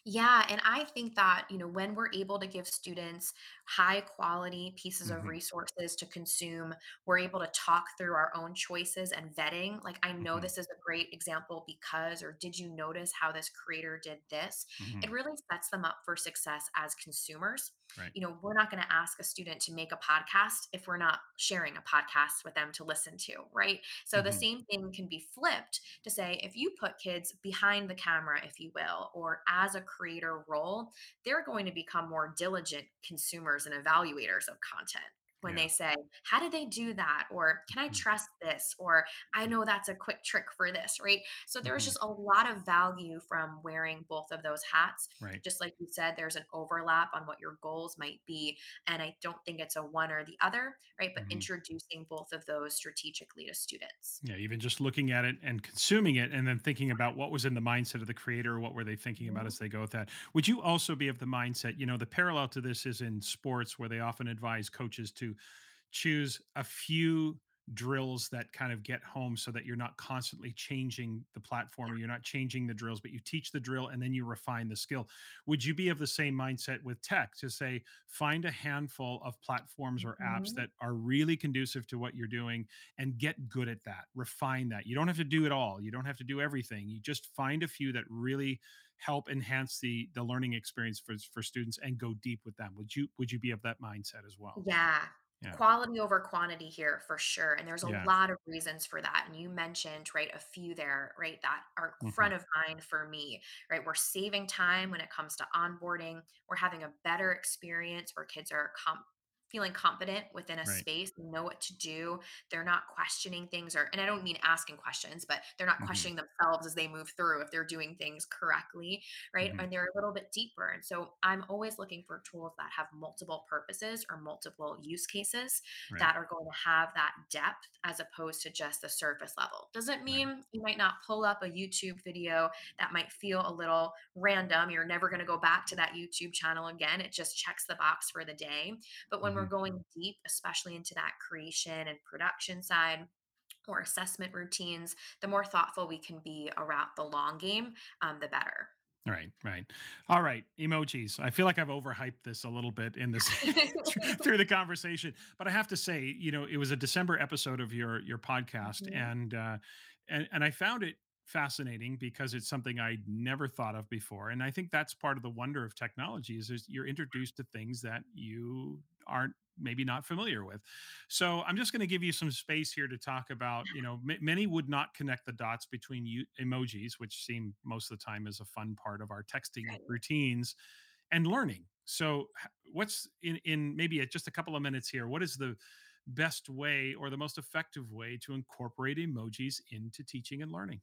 Yeah, and I think that, you know, when we're able to give students high quality pieces of hmm resources to consume, we're able to talk through our own choices and vetting. Like, I know hmm this is a great example because, or did you notice how this creator did this? hmm It really sets them up for success as consumers. Right. You know, we're not going to ask a student to make a podcast if we're not sharing a podcast with them to listen to, right? So the hmm same thing can be flipped to say if you put kids behind the camera, if you will, or as a creator role, they're going to become more diligent consumers and evaluators of content. When Yeah. they say, How did they do that? Or can I hmm trust this? Or I know that's a quick trick for this, right? So there's hmm just a lot of value from wearing both of those hats. Right. Just like you said, there's an overlap on what your goals might be. And I don't think it's a one or the other, right? But hmm introducing both of those strategically to students. Yeah. Even just looking at it and consuming it and then thinking about what was in the mindset of the creator, what were they thinking about Mhm. as they go with that. Would you also be of the mindset, you know, the parallel to this is in sports where they often advise coaches to choose a few drills that kind of get home so that you're not constantly changing the platform or you're not changing the drills but you teach the drill and then you refine the skill. Would you be of the same mindset with tech to say find a handful of platforms or apps Mhm. that are really conducive to what you're doing and get good at that refine that. You don't have to do it all you don't have to do everything you just find a few that really help enhance the the learning experience for for students and go deep with them. Would you would you be of that mindset as well? Yeah. Yeah Quality over quantity here for sure. And there's a yeah lot of reasons for that. And you mentioned, right, a few there, right, that are hmm front of mind for me, right? We're saving time when it comes to onboarding. We're having a better experience where kids are com- feeling confident within a right space, know what to do. They're not questioning things or and I don't mean asking questions, but they're not hmm questioning themselves as they move through if they're doing things correctly, right? hmm And they're a little bit deeper. And so I'm always looking for tools that have multiple purposes or multiple use cases right that are going to have that depth as opposed to just the surface level. Doesn't right mean you might not pull up a YouTube video that might feel a little random. You're never going to go back to that YouTube channel again. It just checks the box for the day. But when we're hmm going deep, especially into that creation and production side, or assessment routines, the more thoughtful we can be around the long game, um, the better. Right, right. All right, emojis. I feel like I've overhyped this a little bit in this through the conversation, but I have to say, you know, it was a December episode of your your podcast, Mhm. and uh, and and I found it fascinating because it's something I'd never thought of before. And I think that's part of the wonder of technology is, is you're introduced to things that you aren't maybe not familiar with. So I'm just going to give you some space here to talk about, you know, m- many would not connect the dots between you, emojis, which seem most of the time as a fun part of our texting routines and learning. So what's in in maybe just a couple of minutes here, what is the best way or the most effective way to incorporate emojis into teaching and learning?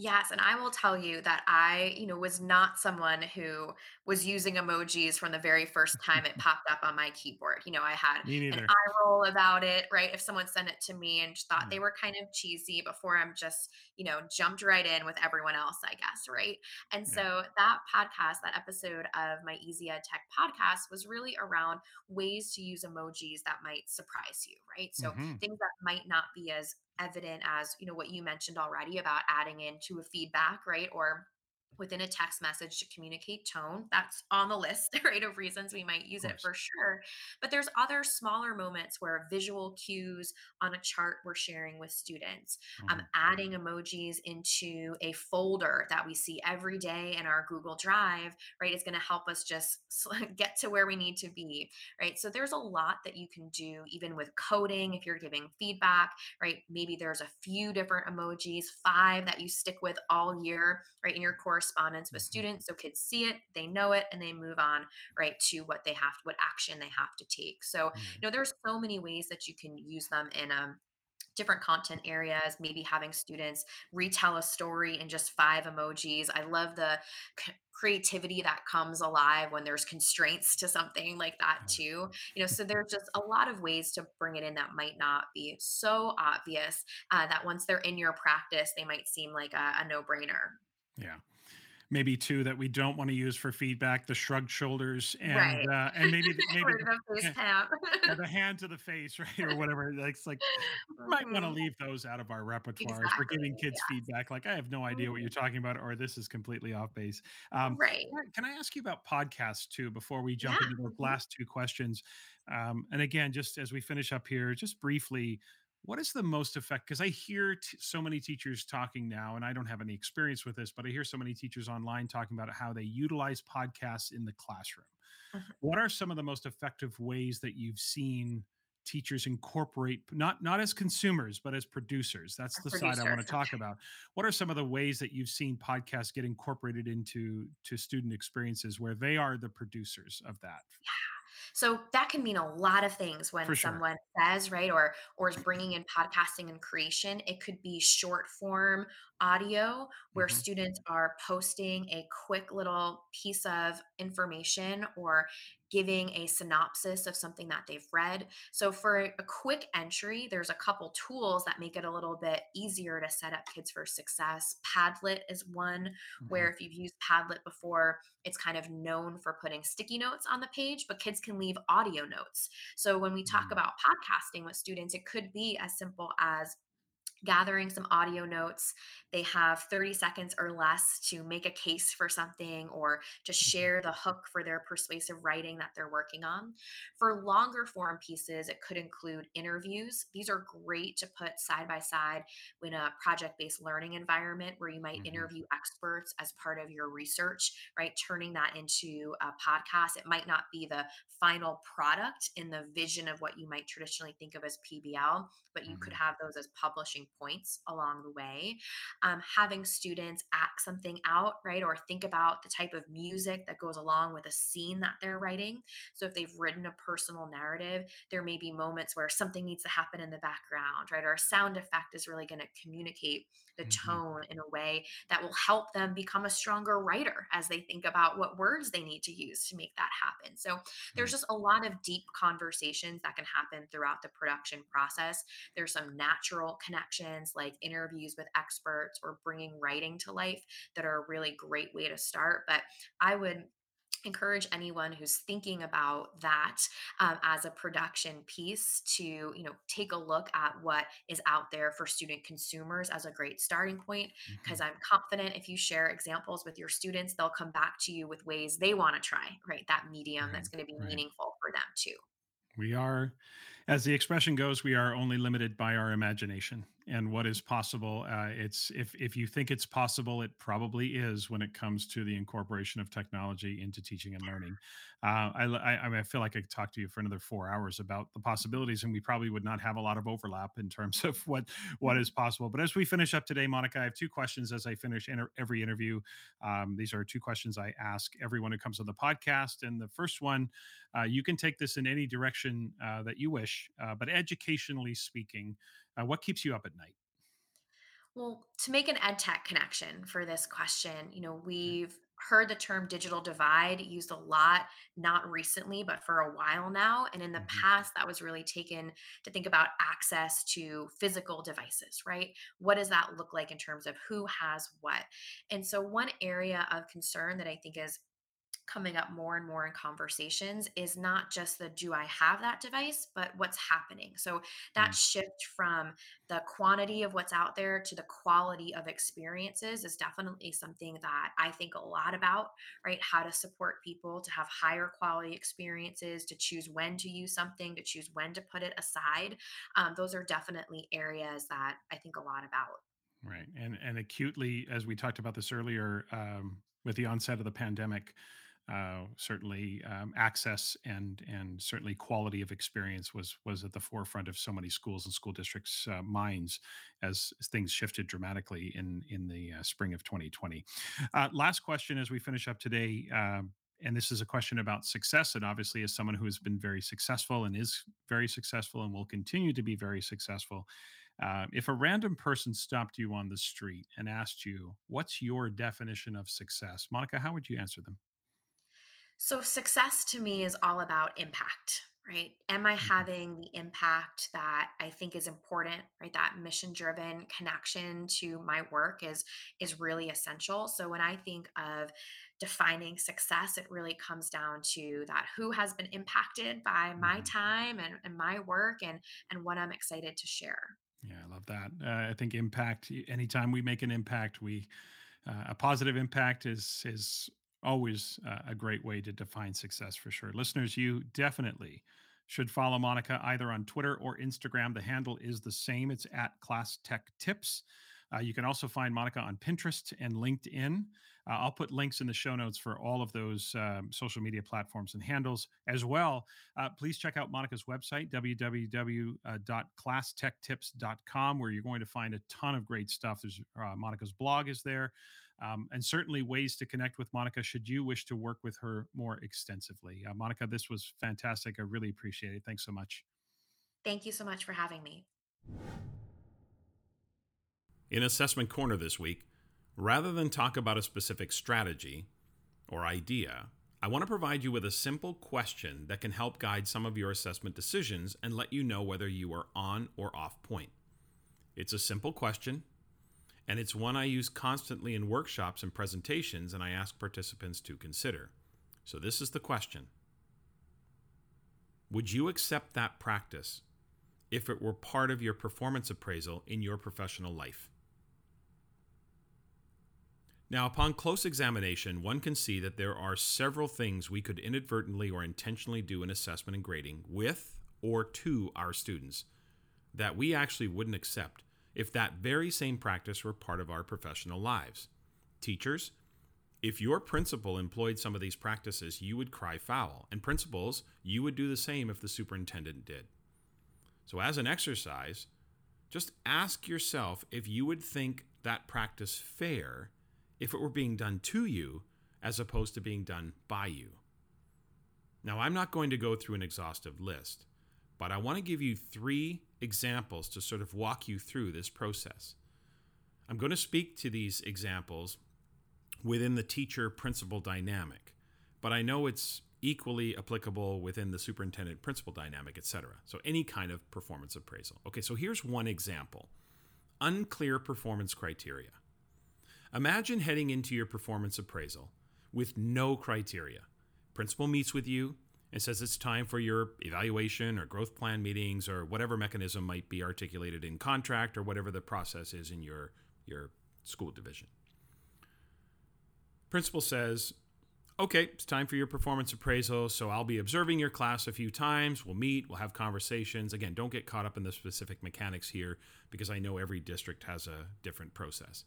Yes, and I will tell you that I, you know, was not someone who was using emojis from the very first time it popped up on my keyboard. You know, I had Me an neither. eye roll about it, right? If someone sent it to me and thought Yeah. they were kind of cheesy before I'm just, you know, jumped right in with everyone else, I guess, right? And Yeah. so that podcast, that episode of my Easy Ed Tech podcast was really around ways to use emojis that might surprise you, right? So hmm things that might not be as evident as you know what you mentioned already about adding into a feedback right or within a text message to communicate tone that's on the list right of reasons we might use it for sure but there's other smaller moments where visual cues on a chart we're sharing with students um, hmm adding emojis into a folder that we see every day in our google drive right is going to help us just get to where we need to be right so there's a lot that you can do even with coding if you're giving feedback right? Maybe there's a few different emojis, five that you stick with all year, right? In your correspondence with hmm students. So kids see it, they know it, and they move on, right, to what they have, what action they have to take. So, Right. you know, there's so many ways that you can use them in a different content areas, maybe having students retell a story in just five emojis. I love the c- creativity that comes alive when there's constraints to something like that too. You know, so there's just a lot of ways to bring it in that might not be so obvious uh, that once they're in your practice, they might seem like a, a no-brainer. Yeah. Maybe two that we don't want to use for feedback the shrugged shoulders and Right. uh, and maybe the, maybe the face the, yeah, the hand to the face right or whatever like it's like might want to leave those out of our repertoire if we're giving kids Yes. feedback like i have no idea what you're Mhm. talking about or this is completely off base um, Right. can I ask you about podcasts too before we jump Yeah. into the Mhm. last two questions um, and again just as we finish up here just briefly what is the most effect because i hear t- so many teachers talking now and i don't have any experience with this but i hear so many teachers online talking about how they utilize podcasts in the classroom. Mhm. what are some of the most effective ways that you've seen teachers incorporate not not as consumers but as producers? That's the side i want to talk about. What are some of the ways that you've seen podcasts get incorporated into to student experiences where they are the producers of that So that can mean a lot of things when sure someone says, right, or or is bringing in podcasting and creation. It could be short form audio where hmm students are posting a quick little piece of information or giving a synopsis of something that they've read. So for a quick entry, there's a couple tools that make it a little bit easier to set up kids for success. Padlet is one hmm where if you've used Padlet before, it's kind of known for putting sticky notes on the page, but kids can leave audio notes. So when we talk about podcasting with students, it could be as simple as gathering some audio notes. They have 30 seconds or less to make a case for something or to share the hook for their persuasive writing that they're working on. For longer form pieces, it could include interviews. These are great to put side by side in a project based learning environment where you might hmm interview experts as part of your research, right? Turning that into a podcast. It might not be the final product in the vision of what you might traditionally think of as PBL, but you could hmm have those as publishing points along the way. Um, having students act something out, right? Or think about the type of music that goes along with a scene that they're writing. So if they've written a personal narrative, there may be moments where something needs to happen in the background, right? Or a sound effect is really going to communicate the hmm tone in a way that will help them become a stronger writer as they think about what words they need to use to make that happen. So there's just a lot of deep conversations that can happen throughout the production process there's some natural connections like interviews with experts or bringing writing to life that are a really great way to start. But I would encourage anyone who's thinking about that um, as a production piece to you know take a look at what is out there for student consumers as a great starting point because i'm confident if you share examples with your students they'll come back to you with ways they want to try right? That medium right that's going to be right. meaningful for them too. We are as the expression goes we are only limited by our imagination and what is possible. Uh, it's if if you think it's possible, it probably is when it comes to the incorporation of technology into teaching and learning. Uh, I, I, I feel like I could talk to you for another four hours about the possibilities, and we probably would not have a lot of overlap in terms of what what is possible. But as we finish up today, Monica, I have two questions as I finish inter- every interview. Um, these are two questions I ask everyone who comes on the podcast, and the first one, uh, you can take this in any direction uh, that you wish, uh, but educationally speaking. Uh, what keeps you up at night? Well, to make an ed tech connection for this question, you know, we've heard the term digital divide used a lot, not recently, but for a while now. And in the Mhm. past, that was really taken to think about access to physical devices, right? What does that look like in terms of who has what? And so, one area of concern that I think is coming up more and more in conversations is not just the do I have that device, but what's happening. So that Mm, shift from the quantity of what's out there to the quality of experiences is definitely something that I think a lot about, right? How to support people to have higher quality experiences, to choose when to use something, to choose when to put it aside. Um, those are definitely areas that I think a lot about. Right, and and acutely, as we talked about this earlier, um, with the onset of the pandemic, uh, certainly um, access and and certainly quality of experience was was at the forefront of so many schools and school districts' uh, minds as things shifted dramatically in in the uh, spring of 2020. Uh, last question as we finish up today. Um, and this is a question about success. And obviously, as someone who has been very successful and is very successful and will continue to be very successful, uh, if a random person stopped you on the street and asked you, What's your definition of success? Monica, how would you answer them? So, success to me is all about impact, right? Am I Mhm. having the impact that I think is important, right? That mission driven connection to my work is is really essential. So when I think of defining success, it really comes down to that who has been impacted by my Mhm. time and, and my work and and what I'm excited to share. Yeah, I love that. Uh, I think impact. Anytime we make an impact, we uh, a positive impact is is always uh, a great way to define success for sure. Listeners, you definitely should follow Monica either on Twitter or Instagram. The handle is the same. It's at Class Tech Tips. Uh, you can also find Monica on Pinterest and LinkedIn. Uh, I'll put links in the show notes for all of those um, social media platforms and handles as well. Uh, please check out Monica's website, www.classtechtips.com, where you're going to find a ton of great stuff. There's uh, Monica's blog is there, um, and certainly ways to connect with Monica should you wish to work with her more extensively. Uh, Monica, this was fantastic. I really appreciate it. Thanks so much. Thank you so much for having me. In Assessment Corner this week, rather than talk about a specific strategy or idea, I want to provide you with a simple question that can help guide some of your assessment decisions and let you know whether you are on or off point. It's a simple question, and it's one I use constantly in workshops and presentations, and I ask participants to consider. So, this is the question Would you accept that practice if it were part of your performance appraisal in your professional life? Now, upon close examination, one can see that there are several things we could inadvertently or intentionally do in assessment and grading with or to our students that we actually wouldn't accept if that very same practice were part of our professional lives. Teachers, if your principal employed some of these practices, you would cry foul. And principals, you would do the same if the superintendent did. So, as an exercise, just ask yourself if you would think that practice fair if it were being done to you as opposed to being done by you. Now, I'm not going to go through an exhaustive list, but I want to give you three examples to sort of walk you through this process. I'm going to speak to these examples within the teacher principal dynamic, but I know it's equally applicable within the superintendent principal dynamic, etc. So any kind of performance appraisal. Okay, so here's one example. Unclear performance criteria. Imagine heading into your performance appraisal with no criteria. Principal meets with you and says it's time for your evaluation or growth plan meetings or whatever mechanism might be articulated in contract or whatever the process is in your, your school division. Principal says, okay, it's time for your performance appraisal. So I'll be observing your class a few times. We'll meet, we'll have conversations. Again, don't get caught up in the specific mechanics here because I know every district has a different process.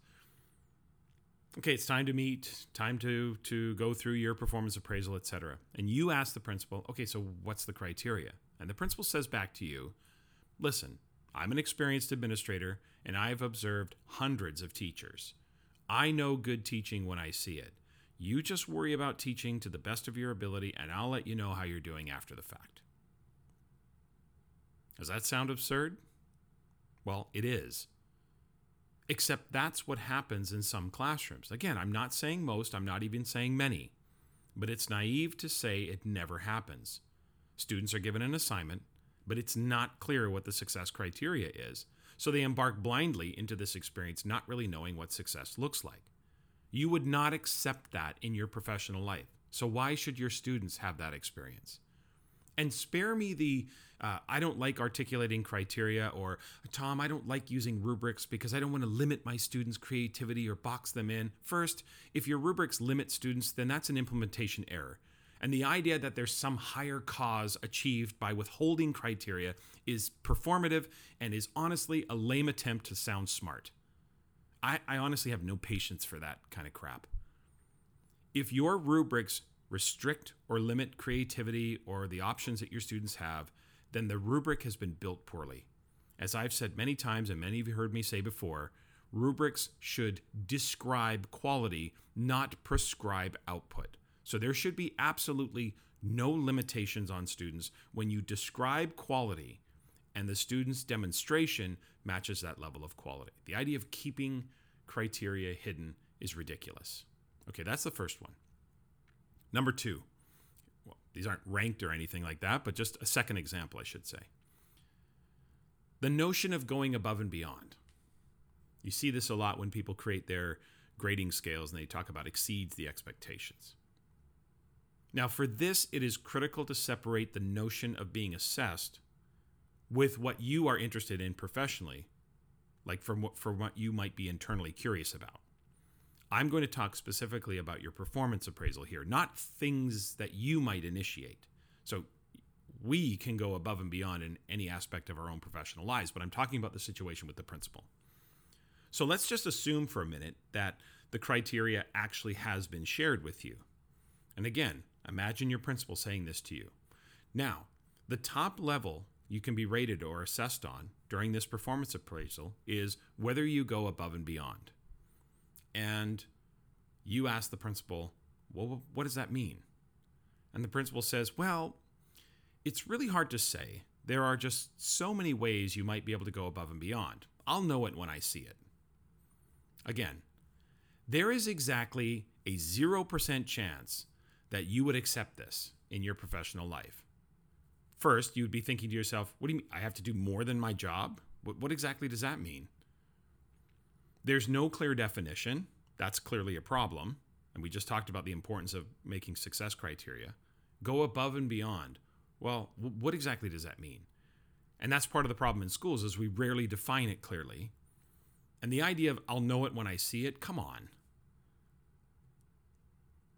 Okay, it's time to meet, time to to go through your performance appraisal, etc. And you ask the principal, okay, so what's the criteria? And the principal says back to you, listen, I'm an experienced administrator and I've observed hundreds of teachers. I know good teaching when I see it. You just worry about teaching to the best of your ability, and I'll let you know how you're doing after the fact. Does that sound absurd? Well, it is. Except that's what happens in some classrooms. Again, I'm not saying most, I'm not even saying many, but it's naive to say it never happens. Students are given an assignment, but it's not clear what the success criteria is, so they embark blindly into this experience, not really knowing what success looks like. You would not accept that in your professional life. So, why should your students have that experience? And spare me the uh, I don't like articulating criteria or Tom, I don't like using rubrics because I don't want to limit my students' creativity or box them in. First, if your rubrics limit students, then that's an implementation error. And the idea that there's some higher cause achieved by withholding criteria is performative and is honestly a lame attempt to sound smart. I, I honestly have no patience for that kind of crap. If your rubrics restrict or limit creativity or the options that your students have, then the rubric has been built poorly. As I've said many times, and many of you heard me say before, rubrics should describe quality, not prescribe output. So there should be absolutely no limitations on students when you describe quality and the student's demonstration matches that level of quality. The idea of keeping criteria hidden is ridiculous. Okay, that's the first one. Number two, well, these aren't ranked or anything like that, but just a second example, I should say. The notion of going above and beyond. You see this a lot when people create their grading scales and they talk about exceeds the expectations. Now, for this, it is critical to separate the notion of being assessed with what you are interested in professionally, like from what, for what you might be internally curious about. I'm going to talk specifically about your performance appraisal here, not things that you might initiate. So we can go above and beyond in any aspect of our own professional lives, but I'm talking about the situation with the principal. So let's just assume for a minute that the criteria actually has been shared with you. And again, imagine your principal saying this to you. Now, the top level you can be rated or assessed on during this performance appraisal is whether you go above and beyond. And you ask the principal, well, what does that mean? And the principal says, well, it's really hard to say. There are just so many ways you might be able to go above and beyond. I'll know it when I see it. Again, there is exactly a 0% chance that you would accept this in your professional life. First, you would be thinking to yourself, what do you mean? I have to do more than my job? What, what exactly does that mean? There's no clear definition. That's clearly a problem. And we just talked about the importance of making success criteria. Go above and beyond. Well, what exactly does that mean? And that's part of the problem in schools is we rarely define it clearly. And the idea of I'll know it when I see it, come on.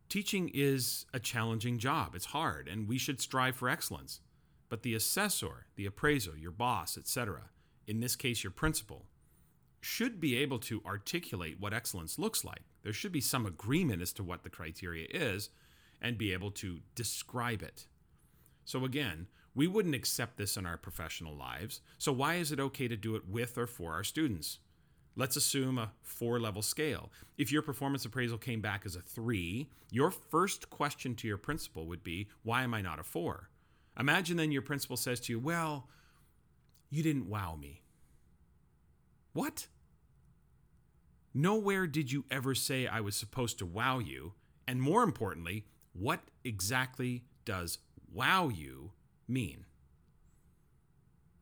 Teaching is a challenging job. It's hard and we should strive for excellence. But the assessor, the appraiser, your boss, etc., in this case your principal, should be able to articulate what excellence looks like. There should be some agreement as to what the criteria is and be able to describe it. So, again, we wouldn't accept this in our professional lives. So, why is it okay to do it with or for our students? Let's assume a four level scale. If your performance appraisal came back as a three, your first question to your principal would be, Why am I not a four? Imagine then your principal says to you, Well, you didn't wow me. What? Nowhere did you ever say I was supposed to wow you. And more importantly, what exactly does wow you mean?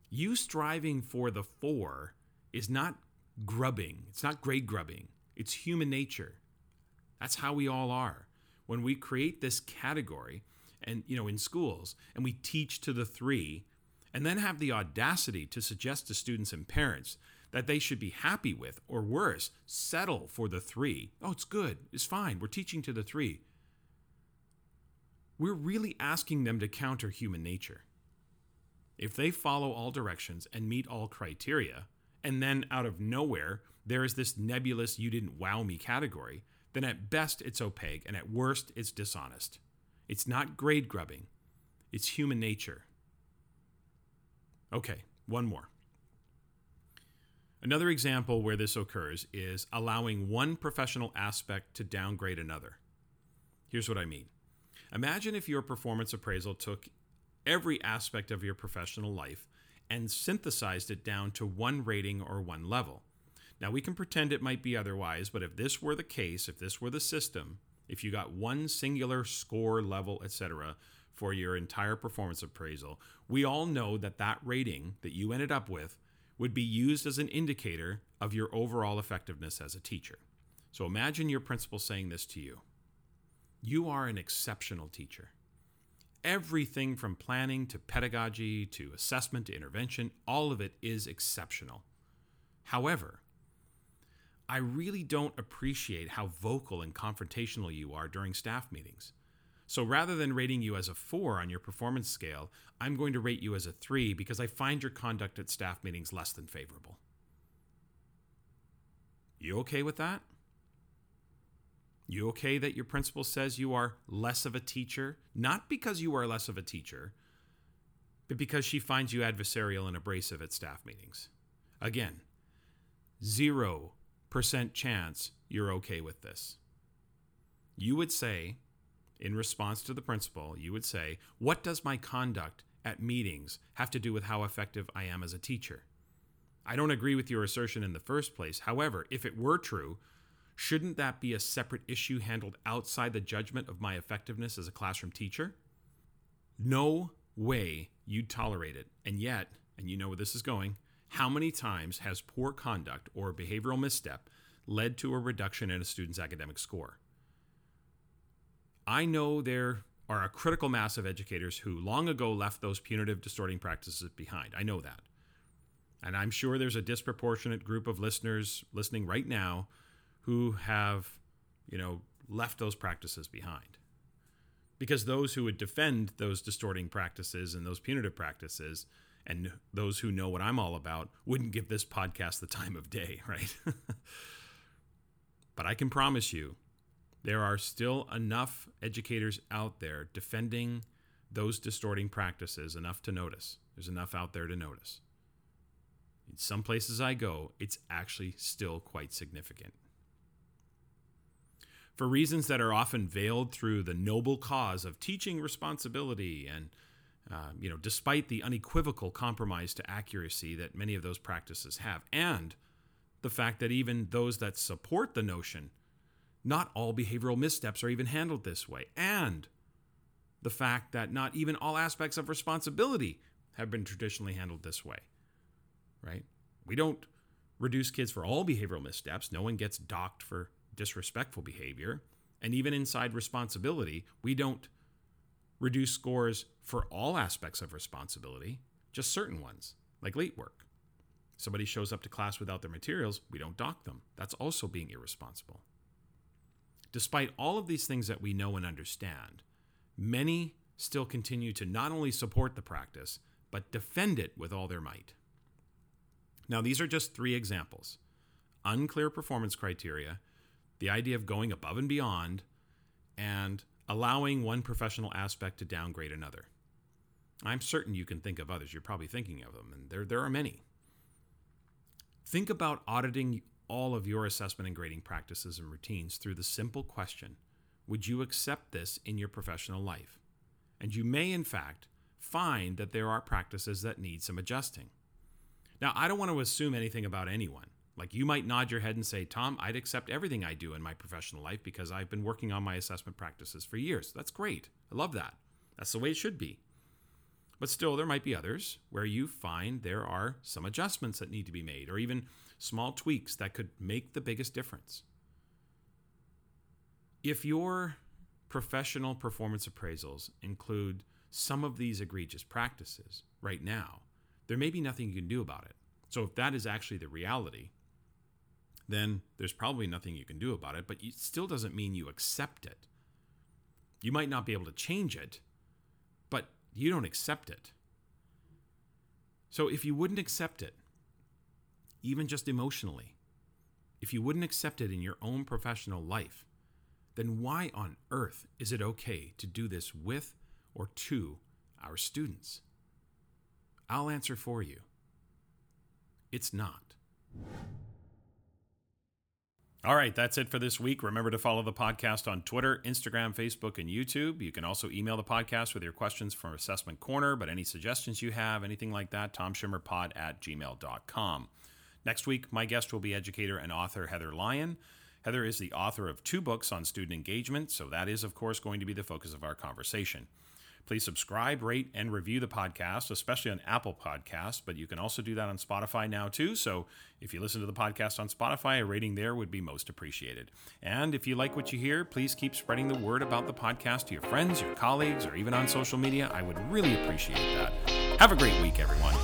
You striving for the four is not grubbing, it's not grade grubbing, it's human nature. That's how we all are. When we create this category, and you know in schools and we teach to the three and then have the audacity to suggest to students and parents that they should be happy with or worse settle for the three. Oh, it's good it's fine we're teaching to the three we're really asking them to counter human nature. If they follow all directions and meet all criteria, and then out of nowhere, there is this nebulous you didn't wow me category, then at best it's opaque and at worst it's dishonest. It's not grade grubbing, it's human nature. Okay, one more. Another example where this occurs is allowing one professional aspect to downgrade another. Here's what I mean. Imagine if your performance appraisal took every aspect of your professional life and synthesized it down to one rating or one level. Now, we can pretend it might be otherwise, but if this were the case, if this were the system, if you got one singular score, level, etc., for your entire performance appraisal, we all know that that rating that you ended up with would be used as an indicator of your overall effectiveness as a teacher. So imagine your principal saying this to you You are an exceptional teacher. Everything from planning to pedagogy to assessment to intervention, all of it is exceptional. However, I really don't appreciate how vocal and confrontational you are during staff meetings. So rather than rating you as a four on your performance scale, I'm going to rate you as a three because I find your conduct at staff meetings less than favorable. You okay with that? You okay that your principal says you are less of a teacher? Not because you are less of a teacher, but because she finds you adversarial and abrasive at staff meetings. Again, zero percent chance you're okay with this. You would say, in response to the principal, you would say, What does my conduct at meetings have to do with how effective I am as a teacher? I don't agree with your assertion in the first place. However, if it were true, shouldn't that be a separate issue handled outside the judgment of my effectiveness as a classroom teacher? No way you'd tolerate it. And yet, and you know where this is going, how many times has poor conduct or behavioral misstep led to a reduction in a student's academic score? I know there are a critical mass of educators who long ago left those punitive, distorting practices behind. I know that. And I'm sure there's a disproportionate group of listeners listening right now who have, you know, left those practices behind. Because those who would defend those distorting practices and those punitive practices and those who know what I'm all about wouldn't give this podcast the time of day, right? but I can promise you, there are still enough educators out there defending those distorting practices enough to notice. There's enough out there to notice. In some places I go, it's actually still quite significant. For reasons that are often veiled through the noble cause of teaching responsibility and um, you know, despite the unequivocal compromise to accuracy that many of those practices have, and the fact that even those that support the notion, not all behavioral missteps are even handled this way, and the fact that not even all aspects of responsibility have been traditionally handled this way, right? We don't reduce kids for all behavioral missteps. No one gets docked for disrespectful behavior. And even inside responsibility, we don't reduce scores for all aspects of responsibility, just certain ones, like late work. Somebody shows up to class without their materials, we don't dock them. That's also being irresponsible. Despite all of these things that we know and understand, many still continue to not only support the practice, but defend it with all their might. Now, these are just three examples unclear performance criteria, the idea of going above and beyond, and allowing one professional aspect to downgrade another. I'm certain you can think of others. You're probably thinking of them, and there, there are many. Think about auditing all of your assessment and grading practices and routines through the simple question Would you accept this in your professional life? And you may, in fact, find that there are practices that need some adjusting. Now, I don't want to assume anything about anyone. Like you might nod your head and say, Tom, I'd accept everything I do in my professional life because I've been working on my assessment practices for years. That's great. I love that. That's the way it should be. But still, there might be others where you find there are some adjustments that need to be made or even small tweaks that could make the biggest difference. If your professional performance appraisals include some of these egregious practices right now, there may be nothing you can do about it. So, if that is actually the reality, then there's probably nothing you can do about it, but it still doesn't mean you accept it. You might not be able to change it, but you don't accept it. So if you wouldn't accept it, even just emotionally, if you wouldn't accept it in your own professional life, then why on earth is it okay to do this with or to our students? I'll answer for you. It's not. All right, that's it for this week. Remember to follow the podcast on Twitter, Instagram, Facebook, and YouTube. You can also email the podcast with your questions from Assessment Corner, but any suggestions you have, anything like that, tomschimmerpod at gmail.com. Next week, my guest will be educator and author Heather Lyon. Heather is the author of two books on student engagement, so that is, of course, going to be the focus of our conversation. Please subscribe, rate, and review the podcast, especially on Apple Podcasts, but you can also do that on Spotify now too. So if you listen to the podcast on Spotify, a rating there would be most appreciated. And if you like what you hear, please keep spreading the word about the podcast to your friends, your colleagues, or even on social media. I would really appreciate that. Have a great week, everyone.